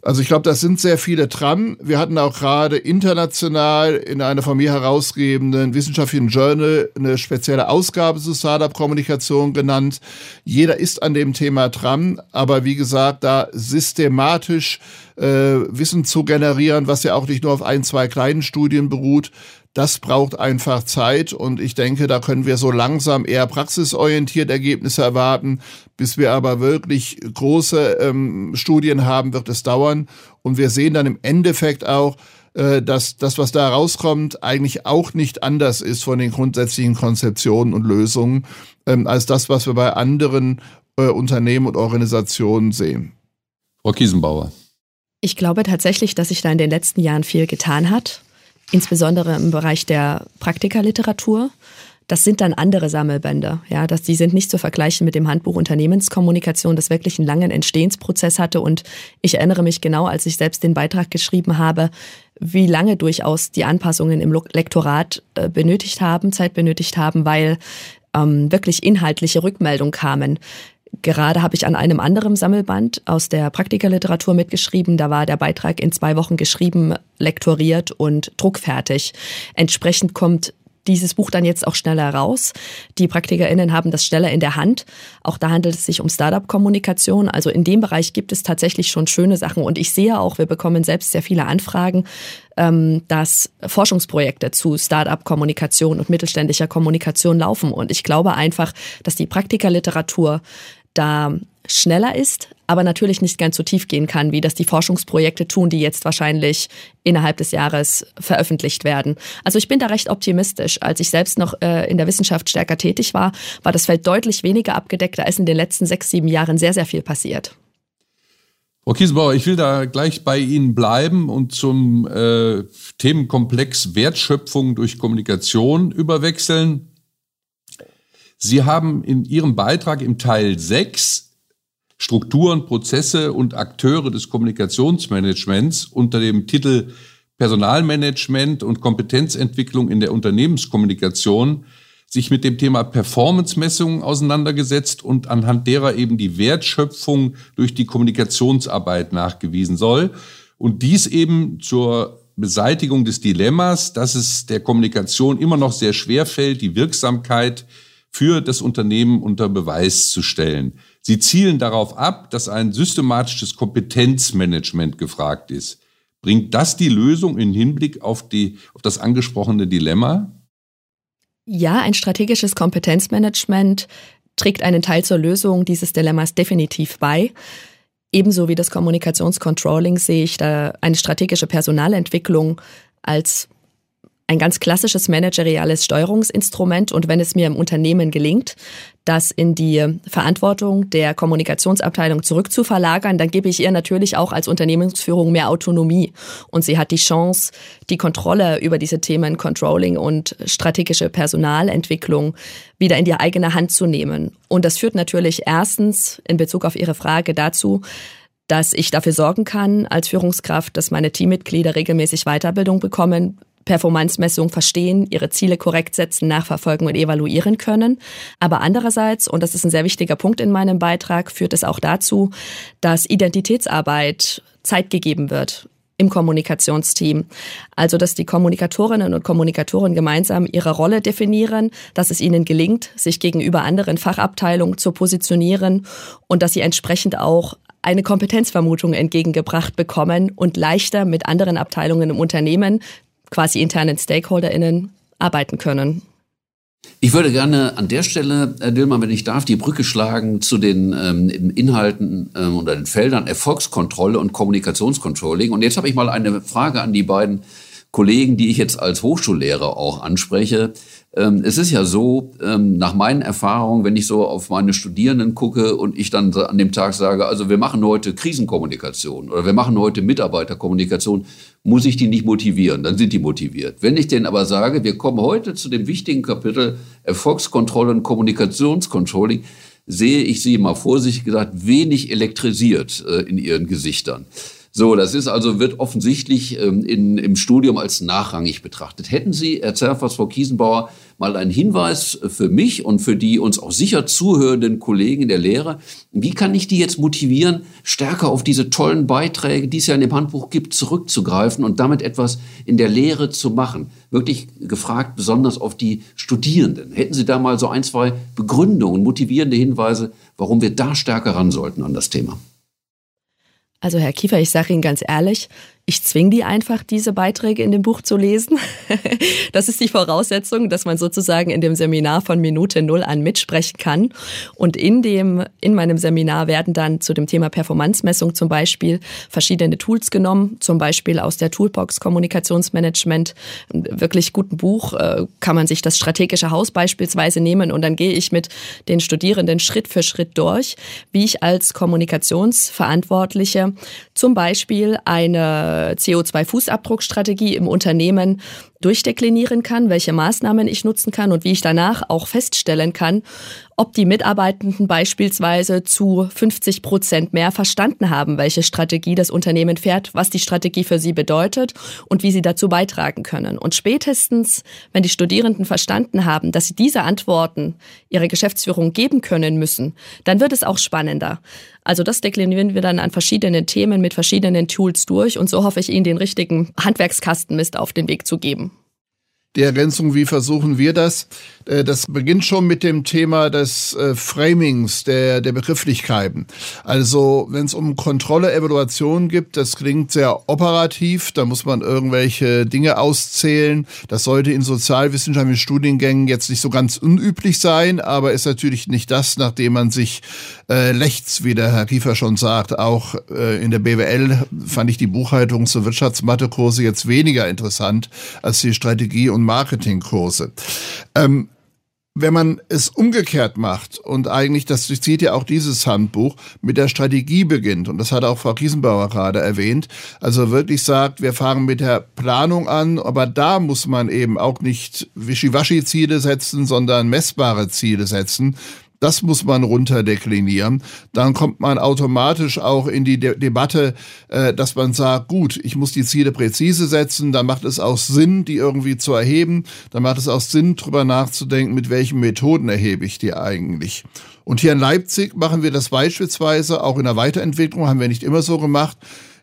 Also ich glaube, da sind sehr viele dran. Wir hatten auch gerade international in einer von mir herausgebenden wissenschaftlichen Journal eine spezielle Ausgabe zu Startup-Kommunikation genannt. Jeder ist an dem Thema dran, aber wie gesagt, da systematisch äh, Wissen zu generieren, was ja auch nicht nur auf ein, zwei kleinen Studien beruht, das braucht einfach Zeit und ich denke, da können wir so langsam eher praxisorientiert Ergebnisse erwarten. Bis wir aber wirklich große ähm, Studien haben, wird es dauern. Und wir sehen dann im Endeffekt auch, äh, dass das, was da rauskommt, eigentlich auch nicht anders ist von den grundsätzlichen Konzeptionen und Lösungen ähm, als das, was wir bei anderen äh, Unternehmen und Organisationen sehen. Frau Kiesenbauer. Ich glaube tatsächlich, dass sich da in den letzten Jahren viel getan hat insbesondere im Bereich der Praktikerliteratur. Das sind dann andere Sammelbände. Ja, das, die sind nicht zu vergleichen mit dem Handbuch Unternehmenskommunikation, das wirklich einen langen Entstehensprozess hatte. Und ich erinnere mich genau, als ich selbst den Beitrag geschrieben habe, wie lange durchaus die Anpassungen im Lektorat äh, benötigt haben, Zeit benötigt haben, weil ähm, wirklich inhaltliche Rückmeldungen kamen. Gerade habe ich an einem anderen Sammelband aus der Praktikerliteratur mitgeschrieben. Da war der Beitrag in zwei Wochen geschrieben, lektoriert und druckfertig. Entsprechend kommt dieses Buch dann jetzt auch schneller raus. Die PraktikerInnen haben das schneller in der Hand. Auch da handelt es sich um Startup-Kommunikation. Also in dem Bereich gibt es tatsächlich schon schöne Sachen. Und ich sehe auch, wir bekommen selbst sehr viele Anfragen, ähm, dass Forschungsprojekte zu Startup-Kommunikation und mittelständischer Kommunikation laufen. Und ich glaube einfach, dass die Praktikerliteratur da schneller ist, aber natürlich nicht ganz so tief gehen kann, wie das die Forschungsprojekte tun, die jetzt wahrscheinlich innerhalb des Jahres veröffentlicht werden. Also ich bin da recht optimistisch. Als ich selbst noch äh, in der Wissenschaft stärker tätig war, war das Feld deutlich weniger abgedeckt. Da ist in den letzten sechs, sieben Jahren sehr, sehr viel passiert. Frau Kiesenbauer, ich will da gleich bei Ihnen bleiben und zum äh, Themenkomplex Wertschöpfung durch Kommunikation überwechseln. Sie haben in Ihrem Beitrag im Teil 6 Strukturen, Prozesse und Akteure des Kommunikationsmanagements unter dem Titel Personalmanagement und Kompetenzentwicklung in der Unternehmenskommunikation sich mit dem Thema Performance-Messungen auseinandergesetzt und anhand derer eben die Wertschöpfung durch die Kommunikationsarbeit nachgewiesen soll. Und dies eben zur Beseitigung des Dilemmas, dass es der Kommunikation immer noch sehr schwer fällt, die Wirksamkeit für das Unternehmen unter Beweis zu stellen. Sie zielen darauf ab, dass ein systematisches Kompetenzmanagement gefragt ist. Bringt das die Lösung im Hinblick auf, die, auf das angesprochene Dilemma? Ja, ein strategisches Kompetenzmanagement trägt einen Teil zur Lösung dieses Dilemmas definitiv bei. Ebenso wie das Kommunikationscontrolling sehe ich da eine strategische Personalentwicklung als ein ganz klassisches manageriales Steuerungsinstrument und wenn es mir im Unternehmen gelingt, das in die Verantwortung der Kommunikationsabteilung zurückzuverlagern, dann gebe ich ihr natürlich auch als Unternehmensführung mehr Autonomie und sie hat die Chance, die Kontrolle über diese Themen Controlling und strategische Personalentwicklung wieder in die eigene Hand zu nehmen. Und das führt natürlich erstens in Bezug auf Ihre Frage dazu, dass ich dafür sorgen kann als Führungskraft, dass meine Teammitglieder regelmäßig Weiterbildung bekommen, Performance-Messung verstehen, ihre Ziele korrekt setzen, nachverfolgen und evaluieren können. Aber andererseits, und das ist ein sehr wichtiger Punkt in meinem Beitrag, führt es auch dazu, dass Identitätsarbeit Zeit gegeben wird im Kommunikationsteam. Also, dass die Kommunikatorinnen und Kommunikatoren gemeinsam ihre Rolle definieren, dass es ihnen gelingt, sich gegenüber anderen Fachabteilungen zu positionieren und dass sie entsprechend auch eine Kompetenzvermutung entgegengebracht bekommen und leichter mit anderen Abteilungen im Unternehmen quasi internen StakeholderInnen arbeiten können. Ich würde gerne an der Stelle, Herr Dillmann, wenn ich darf, die Brücke schlagen zu den ähm, Inhalten ähm, oder den Feldern Erfolgskontrolle und Kommunikationscontrolling. Und jetzt habe ich mal eine Frage an die beiden Kollegen, die ich jetzt als Hochschullehrer auch anspreche. Ähm, es ist ja so, ähm, nach meinen Erfahrungen, wenn ich so auf meine Studierenden gucke und ich dann an dem Tag sage, also wir machen heute Krisenkommunikation oder wir machen heute Mitarbeiterkommunikation, muss ich die nicht motivieren, dann sind die motiviert. Wenn ich denen aber sage, wir kommen heute zu dem wichtigen Kapitel Erfolgskontrolle und Kommunikationscontrolling, sehe ich sie mal vorsichtig gesagt wenig elektrisiert äh, in ihren Gesichtern. So, das ist also, wird offensichtlich ähm, in, im Studium als nachrangig betrachtet. Hätten Sie, Herr Zerfers, Frau Kiesenbauer, mal einen Hinweis für mich und für die uns auch sicher zuhörenden Kollegen in der Lehre, wie kann ich die jetzt motivieren, stärker auf diese tollen Beiträge, die es ja in dem Handbuch gibt, zurückzugreifen und damit etwas in der Lehre zu machen? Wirklich gefragt, besonders auf die Studierenden. Hätten Sie da mal so ein, zwei Begründungen, motivierende Hinweise, warum wir da stärker ran sollten an das Thema? Also Herr Kiefer, ich sage Ihnen ganz ehrlich, ich zwinge die einfach, diese Beiträge in dem Buch zu lesen. <laughs> das ist die Voraussetzung, dass man sozusagen in dem Seminar von Minute Null an mitsprechen kann. Und in dem, in meinem Seminar werden dann zu dem Thema Performance-Messung zum Beispiel verschiedene Tools genommen, zum Beispiel aus der Toolbox Kommunikationsmanagement, wirklich guten Buch, äh, kann man sich das strategische Haus beispielsweise nehmen und dann gehe ich mit den Studierenden Schritt für Schritt durch, wie ich als Kommunikationsverantwortliche zum Beispiel eine CO2-Fußabdruckstrategie im Unternehmen durchdeklinieren kann, welche Maßnahmen ich nutzen kann und wie ich danach auch feststellen kann, ob die Mitarbeitenden beispielsweise zu 50 Prozent mehr verstanden haben, welche Strategie das Unternehmen fährt, was die Strategie für sie bedeutet und wie sie dazu beitragen können. Und spätestens, wenn die Studierenden verstanden haben, dass sie diese Antworten ihrer Geschäftsführung geben können müssen, dann wird es auch spannender. Also das deklinieren wir dann an verschiedenen Themen mit verschiedenen Tools durch und so hoffe ich Ihnen den richtigen Handwerkskastenmist auf den Weg zu geben. Die Ergänzung, wie versuchen wir das? Äh, das beginnt schon mit dem Thema des äh, Framings, der, der Begrifflichkeiten. Also wenn es um Kontrolle, Evaluation gibt, das klingt sehr operativ, da muss man irgendwelche Dinge auszählen. Das sollte in sozialwissenschaftlichen Studiengängen jetzt nicht so ganz unüblich sein, aber ist natürlich nicht das, nachdem man sich äh, lechts, wie der Herr Kiefer schon sagt, auch äh, in der BWL fand ich die Buchhaltungs- und Wirtschaftsmathekurse jetzt weniger interessant als die Strategie- und Marketingkurse. Ähm, wenn man es umgekehrt macht und eigentlich, das zieht ja auch dieses Handbuch, mit der Strategie beginnt, und das hat auch Frau Kiesenbauer gerade erwähnt, also wirklich sagt, wir fangen mit der Planung an, aber da muss man eben auch nicht Wischiwaschi-Ziele setzen, sondern messbare Ziele setzen. Das muss man runterdeklinieren. Dann kommt man automatisch auch in die De Debatte, äh, dass man sagt, gut, ich muss die Ziele präzise setzen, dann macht es auch Sinn, die irgendwie zu erheben. Dann macht es auch Sinn, drüber nachzudenken, mit welchen Methoden erhebe ich die eigentlich. Und hier in Leipzig machen wir das beispielsweise, auch in der Weiterentwicklung haben wir nicht immer so gemacht,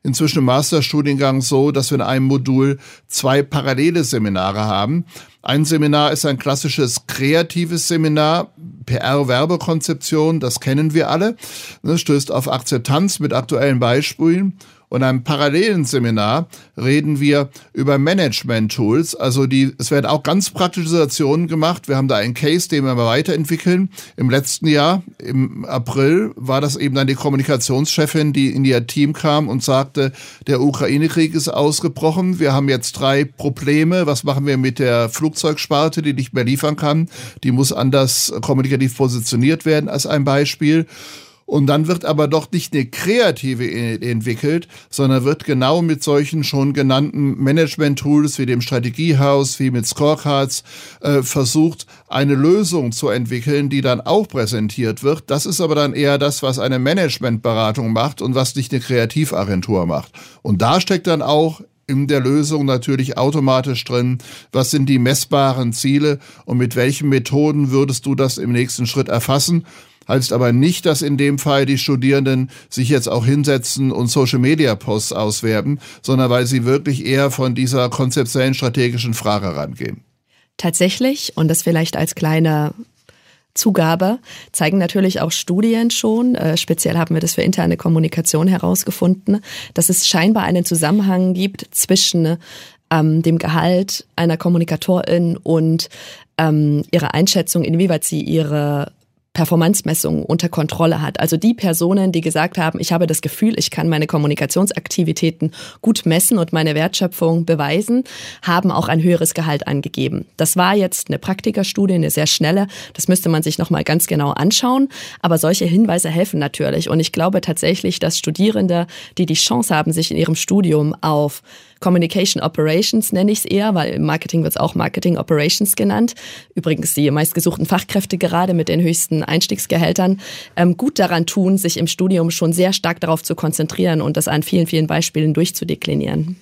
inzwischen im Masterstudiengang so, dass wir in einem Modul zwei parallele Seminare haben. Ein Seminar ist ein klassisches kreatives Seminar, PR-Werbekonzeption, das kennen wir alle. Das stößt auf Akzeptanz mit aktuellen Beispielen. Und einem parallelen Seminar reden wir über Management-Tools. Also die, es werden auch ganz praktische Situationen gemacht. Wir haben da einen Case, den wir weiterentwickeln. Im letzten Jahr, im April, war das eben dann die Kommunikationschefin, die in ihr Team kam und sagte, der Ukraine-Krieg ist ausgebrochen. Wir haben jetzt drei Probleme. Was machen wir mit der Flugzeugsparte, die nicht mehr liefern kann? Die muss anders kommunikativ positioniert werden, als ein Beispiel. Und dann wird aber doch nicht eine kreative entwickelt, sondern wird genau mit solchen schon genannten Management-Tools wie dem Strategiehaus, wie mit Scorecards äh, versucht, eine Lösung zu entwickeln, die dann auch präsentiert wird. Das ist aber dann eher das, was eine Managementberatung macht und was nicht eine Kreativagentur macht. Und da steckt dann auch in der Lösung natürlich automatisch drin, was sind die messbaren Ziele und mit welchen Methoden würdest du das im nächsten Schritt erfassen heißt aber nicht, dass in dem Fall die Studierenden sich jetzt auch hinsetzen und Social-Media-Posts auswerben, sondern weil sie wirklich eher von dieser konzeptuellen strategischen Frage rangehen. Tatsächlich, und das vielleicht als kleine Zugabe zeigen natürlich auch Studien schon, äh, speziell haben wir das für interne Kommunikation herausgefunden, dass es scheinbar einen Zusammenhang gibt zwischen ähm, dem Gehalt einer Kommunikatorin und ähm, ihrer Einschätzung, inwieweit sie ihre Performance-Messungen unter Kontrolle hat. Also die Personen, die gesagt haben, ich habe das Gefühl, ich kann meine Kommunikationsaktivitäten gut messen und meine Wertschöpfung beweisen, haben auch ein höheres Gehalt angegeben. Das war jetzt eine Praktikerstudie, eine sehr schnelle. Das müsste man sich nochmal ganz genau anschauen. Aber solche Hinweise helfen natürlich. Und ich glaube tatsächlich, dass Studierende, die die Chance haben, sich in ihrem Studium auf Communication Operations nenne ich es eher, weil im Marketing wird es auch Marketing Operations genannt. Übrigens die meistgesuchten Fachkräfte gerade mit den höchsten Einstiegsgehältern ähm, gut daran tun, sich im Studium schon sehr stark darauf zu konzentrieren und das an vielen, vielen Beispielen durchzudeklinieren.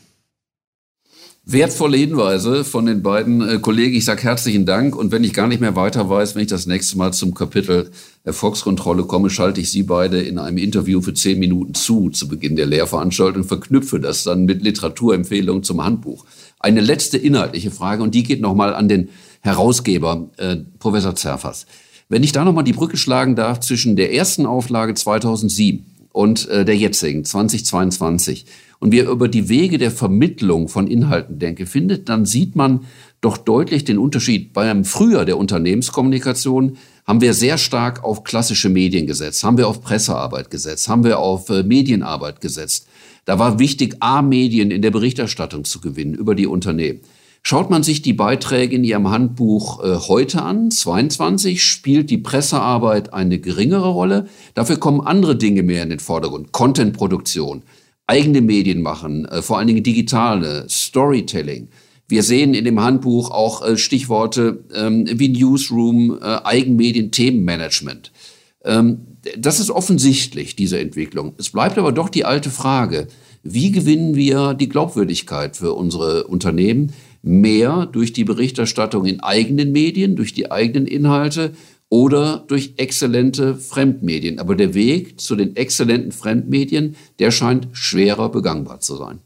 Wertvolle Hinweise von den beiden äh, Kollegen. Ich sage herzlichen Dank. Und wenn ich gar nicht mehr weiter weiß, wenn ich das nächste Mal zum Kapitel Erfolgskontrolle komme, schalte ich Sie beide in einem Interview für zehn Minuten zu, zu Beginn der Lehrveranstaltung, verknüpfe das dann mit Literaturempfehlungen zum Handbuch. Eine letzte inhaltliche Frage, und die geht nochmal an den Herausgeber, äh, Professor Zerfers. Wenn ich da nochmal die Brücke schlagen darf zwischen der ersten Auflage 2007 und äh, der jetzigen 2022 und wir über die Wege der Vermittlung von Inhalten denke, findet, dann sieht man doch deutlich den Unterschied. Beim Früher der Unternehmenskommunikation haben wir sehr stark auf klassische Medien gesetzt, haben wir auf Pressearbeit gesetzt, haben wir auf äh, Medienarbeit gesetzt. Da war wichtig, A-Medien in der Berichterstattung zu gewinnen über die Unternehmen. Schaut man sich die Beiträge in Ihrem Handbuch äh, heute an, 22, spielt die Pressearbeit eine geringere Rolle. Dafür kommen andere Dinge mehr in den Vordergrund. Contentproduktion, eigene Medien machen, äh, vor allen Dingen digitale, Storytelling. Wir sehen in dem Handbuch auch äh, Stichworte ähm, wie Newsroom, äh, Eigenmedien, Themenmanagement. Ähm, das ist offensichtlich, diese Entwicklung. Es bleibt aber doch die alte Frage, wie gewinnen wir die Glaubwürdigkeit für unsere Unternehmen? Mehr durch die Berichterstattung in eigenen Medien, durch die eigenen Inhalte oder durch exzellente Fremdmedien. Aber der Weg zu den exzellenten Fremdmedien, der scheint schwerer begangbar zu sein.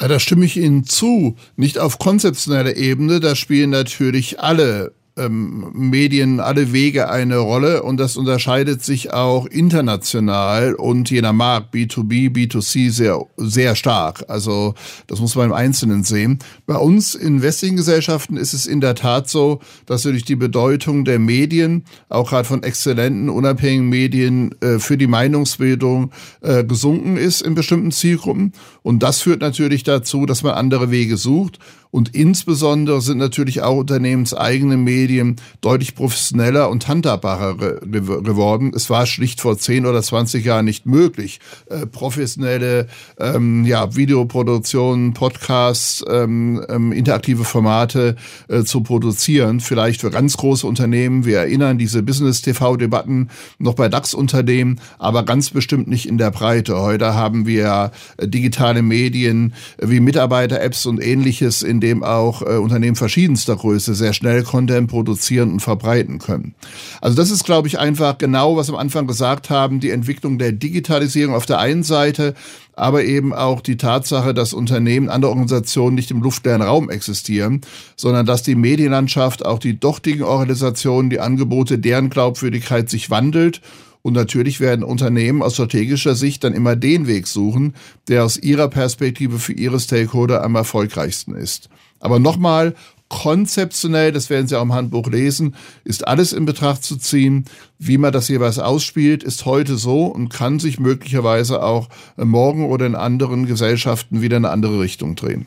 Ja, da stimme ich Ihnen zu. Nicht auf konzeptioneller Ebene, da spielen natürlich alle ähm, Medien alle Wege eine Rolle und das unterscheidet sich auch international und je nach Markt B2B, B2C sehr, sehr stark. Also das muss man im Einzelnen sehen. Bei uns in westlichen Gesellschaften ist es in der Tat so, dass durch die Bedeutung der Medien, auch gerade von exzellenten, unabhängigen Medien äh, für die Meinungsbildung äh, gesunken ist in bestimmten Zielgruppen. Und das führt natürlich dazu, dass man andere Wege sucht. Und insbesondere sind natürlich auch unternehmenseigene Medien deutlich professioneller und handhabbarer geworden. Es war schlicht vor 10 oder 20 Jahren nicht möglich, äh, professionelle ähm, ja, Videoproduktionen, Podcasts, ähm, ähm, interaktive Formate äh, zu produzieren. Vielleicht für ganz große Unternehmen. Wir erinnern diese Business-TV-Debatten noch bei DAX-Unternehmen, aber ganz bestimmt nicht in der Breite. Heute haben wir äh, digitale Medien äh, wie Mitarbeiter-Apps und ähnliches, in dem auch äh, Unternehmen verschiedenster Größe sehr schnell Content produzieren und verbreiten können. Also das ist, glaube ich, einfach genau, was am Anfang gesagt haben, die Entwicklung der Digitalisierung auf der einen Seite, aber eben auch die Tatsache, dass Unternehmen, andere Organisationen nicht im luftleeren Raum existieren, sondern dass die Medienlandschaft, auch die dortigen Organisationen, die Angebote, deren Glaubwürdigkeit sich wandelt und natürlich werden Unternehmen aus strategischer Sicht dann immer den Weg suchen, der aus ihrer Perspektive für ihre Stakeholder am erfolgreichsten ist. Aber nochmal, konzeptionell, das werden Sie auch im Handbuch lesen, ist alles in Betracht zu ziehen. Wie man das jeweils ausspielt, ist heute so und kann sich möglicherweise auch morgen oder in anderen Gesellschaften wieder in eine andere Richtung drehen.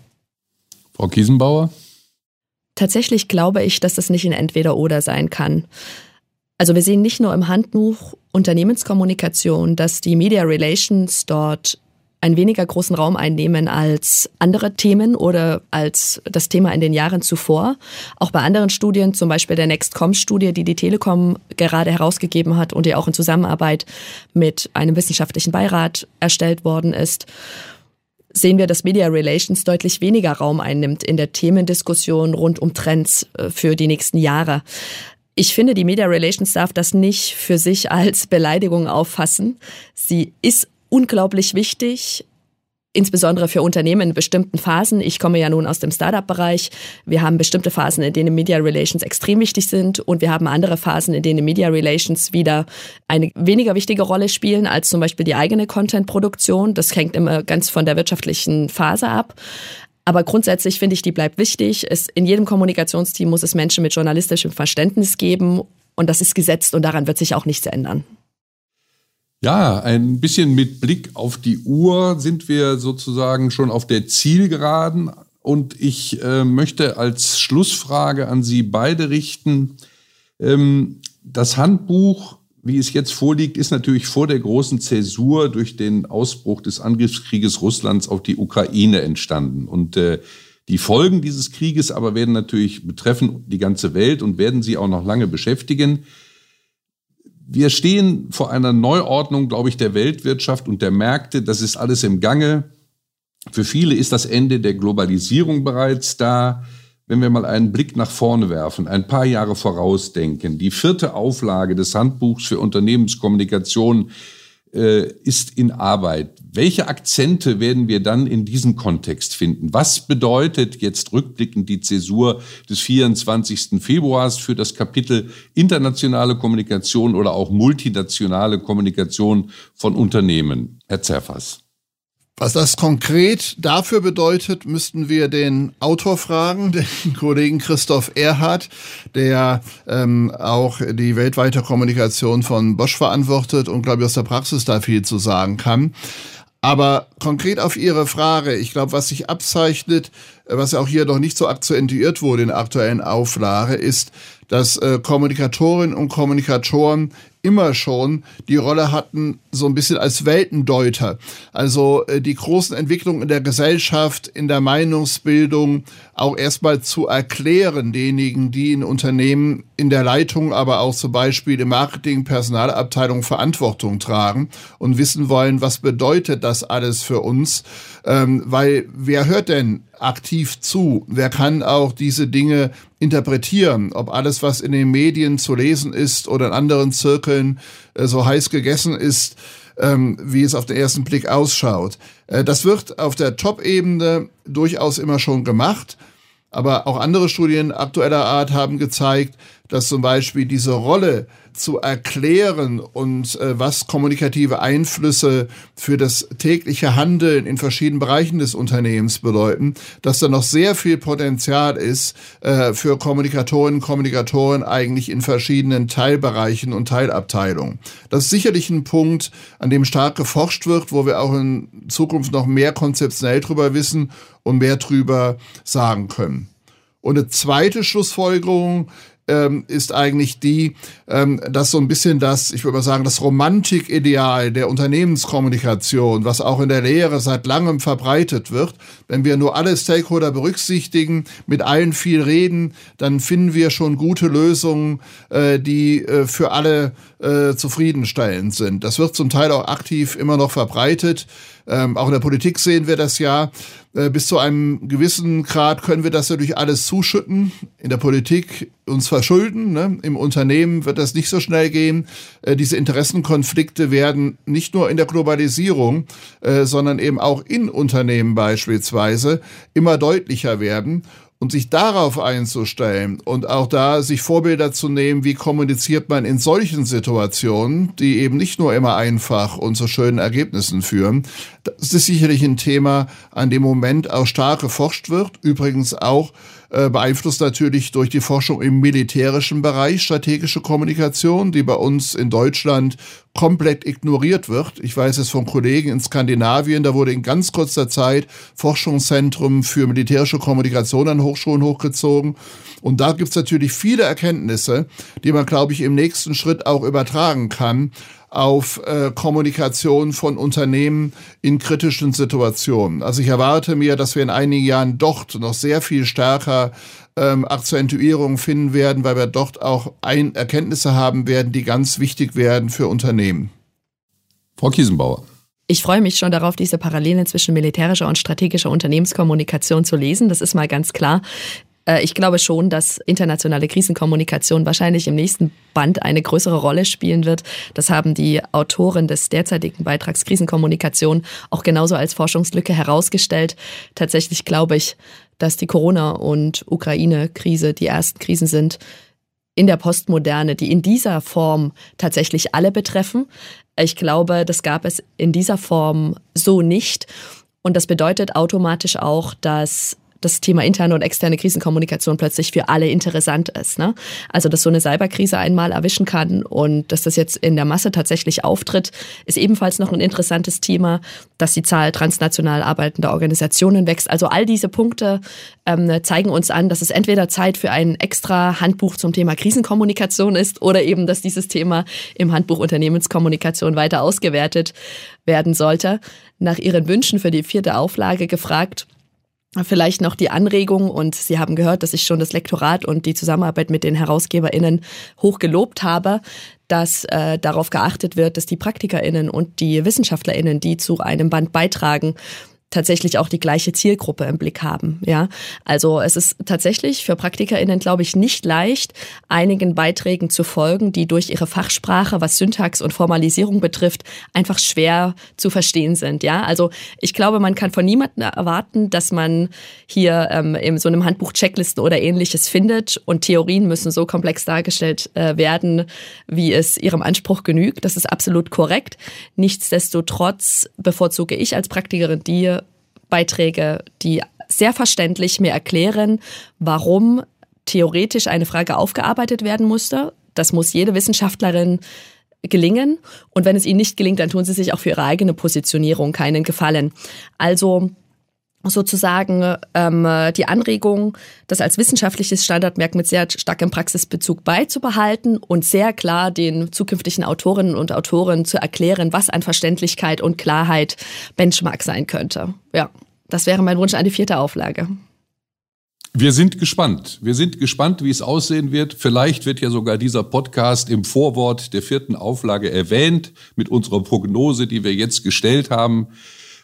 Frau Kiesenbauer? Tatsächlich glaube ich, dass das nicht in entweder oder sein kann. Also wir sehen nicht nur im Handbuch Unternehmenskommunikation, dass die Media Relations dort einen weniger großen Raum einnehmen als andere Themen oder als das Thema in den Jahren zuvor. Auch bei anderen Studien, zum Beispiel der Nextcom-Studie, die die Telekom gerade herausgegeben hat und die auch in Zusammenarbeit mit einem wissenschaftlichen Beirat erstellt worden ist, sehen wir, dass Media Relations deutlich weniger Raum einnimmt in der Themendiskussion rund um Trends äh, für die nächsten Jahre. Ich finde, die Media Relations darf das nicht für sich als Beleidigung auffassen. Sie ist unglaublich wichtig, insbesondere für Unternehmen in bestimmten Phasen. Ich komme ja nun aus dem Startup-Bereich. Wir haben bestimmte Phasen, in denen Media Relations extrem wichtig sind und wir haben andere Phasen, in denen Media Relations wieder eine weniger wichtige Rolle spielen als zum Beispiel die eigene Content-Produktion. Das hängt immer ganz von der wirtschaftlichen Phase ab. Aber grundsätzlich finde ich, die bleibt wichtig. Es, in jedem Kommunikationsteam muss es Menschen mit journalistischem Verständnis geben und das ist gesetzt und daran wird sich auch nichts ändern. Ja, ein bisschen mit Blick auf die Uhr sind wir sozusagen schon auf der Zielgeraden. Und ich äh, möchte als Schlussfrage an Sie beide richten. Ähm, das Handbuch, wie es jetzt vorliegt, ist natürlich vor der großen Zäsur durch den Ausbruch des Angriffskrieges Russlands auf die Ukraine entstanden. Und äh, die Folgen dieses Krieges aber werden natürlich betreffen die ganze Welt und werden sie auch noch lange beschäftigen. Wir stehen vor einer Neuordnung, glaube ich, der Weltwirtschaft und der Märkte. Das ist alles im Gange. Für viele ist das Ende der Globalisierung bereits da. Wenn wir mal einen Blick nach vorne werfen, ein paar Jahre vorausdenken, die vierte Auflage des Handbuchs für Unternehmenskommunikation äh, ist in Arbeit. Welche Akzente werden wir dann in diesem Kontext finden? Was bedeutet jetzt rückblickend die Zäsur des 24. Februars für das Kapitel internationale Kommunikation oder auch multinationale Kommunikation von Unternehmen? Herr Zerfas. Was das konkret dafür bedeutet, müssten wir den Autor fragen, <laughs> den Kollegen Christoph Erhardt, der ähm, auch die weltweite Kommunikation von Bosch verantwortet und, glaube ich, aus der Praxis da viel zu sagen kann. Aber konkret auf Ihre Frage, ich glaube, was sich abzeichnet, was auch hier noch nicht so akzentuiert wurde in der aktuellen Auflage, ist, dass äh, Kommunikatorinnen und Kommunikatoren immer schon die Rolle hatten, so ein bisschen als Weltendeuter. Also äh, die großen Entwicklungen in der Gesellschaft, in der Meinungsbildung auch erstmal zu erklären, denjenigen, die in Unternehmen in der Leitung, aber auch zum Beispiel im Marketing, Personalabteilung Verantwortung tragen und wissen wollen, was bedeutet das alles für uns. Ähm, weil wer hört denn aktiv zu? Wer kann auch diese Dinge interpretieren? Ob alles, was in den Medien zu lesen ist oder in anderen Zirkeln äh, so heiß gegessen ist, ähm, wie es auf den ersten Blick ausschaut. Äh, das wird auf der Top-Ebene durchaus immer schon gemacht. Aber auch andere Studien aktueller Art haben gezeigt, dass zum Beispiel diese Rolle zu erklären und äh, was kommunikative Einflüsse für das tägliche Handeln in verschiedenen Bereichen des Unternehmens bedeuten, dass da noch sehr viel Potenzial ist äh, für Kommunikatorinnen und Kommunikatoren eigentlich in verschiedenen Teilbereichen und Teilabteilungen. Das ist sicherlich ein Punkt, an dem stark geforscht wird, wo wir auch in Zukunft noch mehr konzeptionell drüber wissen und mehr drüber sagen können. Und eine zweite Schlussfolgerung ähm, ist eigentlich die, ähm, dass so ein bisschen das, ich würde mal sagen, das Romantikideal der Unternehmenskommunikation, was auch in der Lehre seit langem verbreitet wird, wenn wir nur alle Stakeholder berücksichtigen, mit allen viel reden, dann finden wir schon gute Lösungen, äh, die äh, für alle äh, zufriedenstellend sind. Das wird zum Teil auch aktiv immer noch verbreitet. Ähm, auch in der Politik sehen wir das ja. Äh, bis zu einem gewissen Grad können wir das natürlich alles zuschütten. In der Politik uns verschulden. Ne? Im Unternehmen wird das nicht so schnell gehen. Äh, diese Interessenkonflikte werden nicht nur in der Globalisierung, äh, sondern eben auch in Unternehmen beispielsweise immer deutlicher werden und sich darauf einzustellen und auch da sich Vorbilder zu nehmen, wie kommuniziert man in solchen Situationen, die eben nicht nur immer einfach und zu schönen Ergebnissen führen. Das ist sicherlich ein Thema, an dem Moment auch stark geforscht wird. Übrigens auch äh, beeinflusst natürlich durch die Forschung im militärischen Bereich strategische Kommunikation, die bei uns in Deutschland komplett ignoriert wird. Ich weiß es von Kollegen in Skandinavien, da wurde in ganz kurzer Zeit Forschungszentrum für militärische Kommunikation an Hochschulen hochgezogen. Und da gibt es natürlich viele Erkenntnisse, die man, glaube ich, im nächsten Schritt auch übertragen kann auf äh, Kommunikation von Unternehmen in kritischen Situationen. Also ich erwarte mir, dass wir in einigen Jahren dort noch sehr viel stärker ähm, Akzentuierung finden werden, weil wir dort auch ein Erkenntnisse haben werden, die ganz wichtig werden für Unternehmen. Frau Kiesenbauer. Ich freue mich schon darauf, diese Parallelen zwischen militärischer und strategischer Unternehmenskommunikation zu lesen. Das ist mal ganz klar. Äh, ich glaube schon, dass internationale Krisenkommunikation wahrscheinlich im nächsten Band eine größere Rolle spielen wird. Das haben die Autoren des derzeitigen Beitrags Krisenkommunikation auch genauso als Forschungslücke herausgestellt. Tatsächlich glaube ich, dass die Corona- und Ukraine-Krise die ersten Krisen sind in der Postmoderne, die in dieser Form tatsächlich alle betreffen. Ich glaube, das gab es in dieser Form so nicht. Und das bedeutet automatisch auch, dass das Thema interne und externe Krisenkommunikation plötzlich für alle interessant ist. Ne? Also, dass so eine Cyberkrise einmal erwischen kann und dass das jetzt in der Masse tatsächlich auftritt, ist ebenfalls noch ein interessantes Thema, dass die Zahl transnational arbeitender Organisationen wächst. Also all diese Punkte ähm, zeigen uns an, dass es entweder Zeit für ein extra Handbuch zum Thema Krisenkommunikation ist oder eben, dass dieses Thema im Handbuch Unternehmenskommunikation weiter ausgewertet werden sollte. Nach Ihren Wünschen für die vierte Auflage gefragt, Vielleicht noch die Anregung und Sie haben gehört, dass ich schon das Lektorat und die Zusammenarbeit mit den HerausgeberInnen hoch gelobt habe, dass äh, darauf geachtet wird, dass die PraktikerInnen und die WissenschaftlerInnen, die zu einem Band beitragen, tatsächlich auch die gleiche Zielgruppe im Blick haben. Ja, also es ist tatsächlich für PraktikerInnen, glaube ich, nicht leicht, einigen Beiträgen zu folgen, die durch ihre Fachsprache, was Syntax und Formalisierung betrifft, einfach schwer zu verstehen sind. Ja, also ich glaube, man kann von niemandem erwarten, dass man hier ähm, in so einem Handbuch Checklisten oder ähnliches findet und Theorien müssen so komplex dargestellt äh, werden, wie es ihrem Anspruch genügt. Das ist absolut korrekt. Nichtsdestotrotz bevorzuge ich als Praktikerin die Beiträge, die sehr verständlich mir erklären, warum theoretisch eine Frage aufgearbeitet werden musste. Das muss jede Wissenschaftlerin gelingen. Und wenn es ihnen nicht gelingt, dann tun sie sich auch für ihre eigene Positionierung keinen Gefallen. Also sozusagen ähm, die Anregung, das als wissenschaftliches Standardmerk mit sehr starkem Praxisbezug beizubehalten und sehr klar den zukünftigen Autorinnen und Autoren zu erklären, was an Verständlichkeit und Klarheit Benchmark sein könnte. Ja, das wäre mein Wunsch an die vierte Auflage. Wir sind gespannt. Wir sind gespannt, wie es aussehen wird. Vielleicht wird ja sogar dieser Podcast im Vorwort der vierten Auflage erwähnt mit unserer Prognose, die wir jetzt gestellt haben.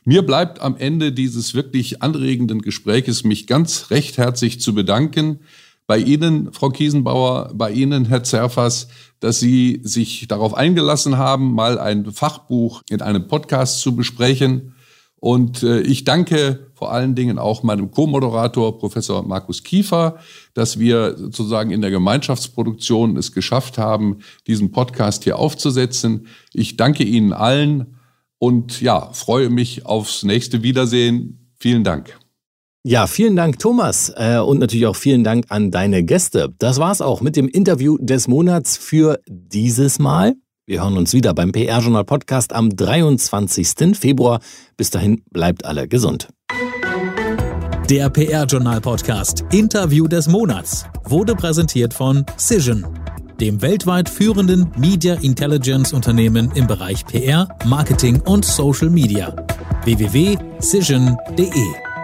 Mir bleibt am Ende dieses wirklich anregenden Gespräches mich ganz recht herzlich zu bedanken bei Ihnen, Frau Kiesenbauer, bei Ihnen, Herr Zerfas, dass Sie sich darauf eingelassen haben, mal ein Fachbuch in einem Podcast zu besprechen. Und äh, ich danke vor allen Dingen auch meinem Co-Moderator, Professor Markus Kiefer, dass wir sozusagen in der Gemeinschaftsproduktion es geschafft haben, diesen Podcast hier aufzusetzen. Ich danke Ihnen allen und ja, freue mich aufs nächste Wiedersehen. Vielen Dank. Ja, vielen Dank, Thomas. Äh, und natürlich auch vielen Dank an deine Gäste. Das war's auch mit dem Interview des Monats für dieses Mal. Wir hören uns wieder beim PR-Journal Podcast am 23. Februar. Bis dahin bleibt alle gesund. Der PR-Journal Podcast Interview des Monats wurde präsentiert von Cision, dem weltweit führenden Media Intelligence Unternehmen im Bereich PR, Marketing und Social Media. www.cision.de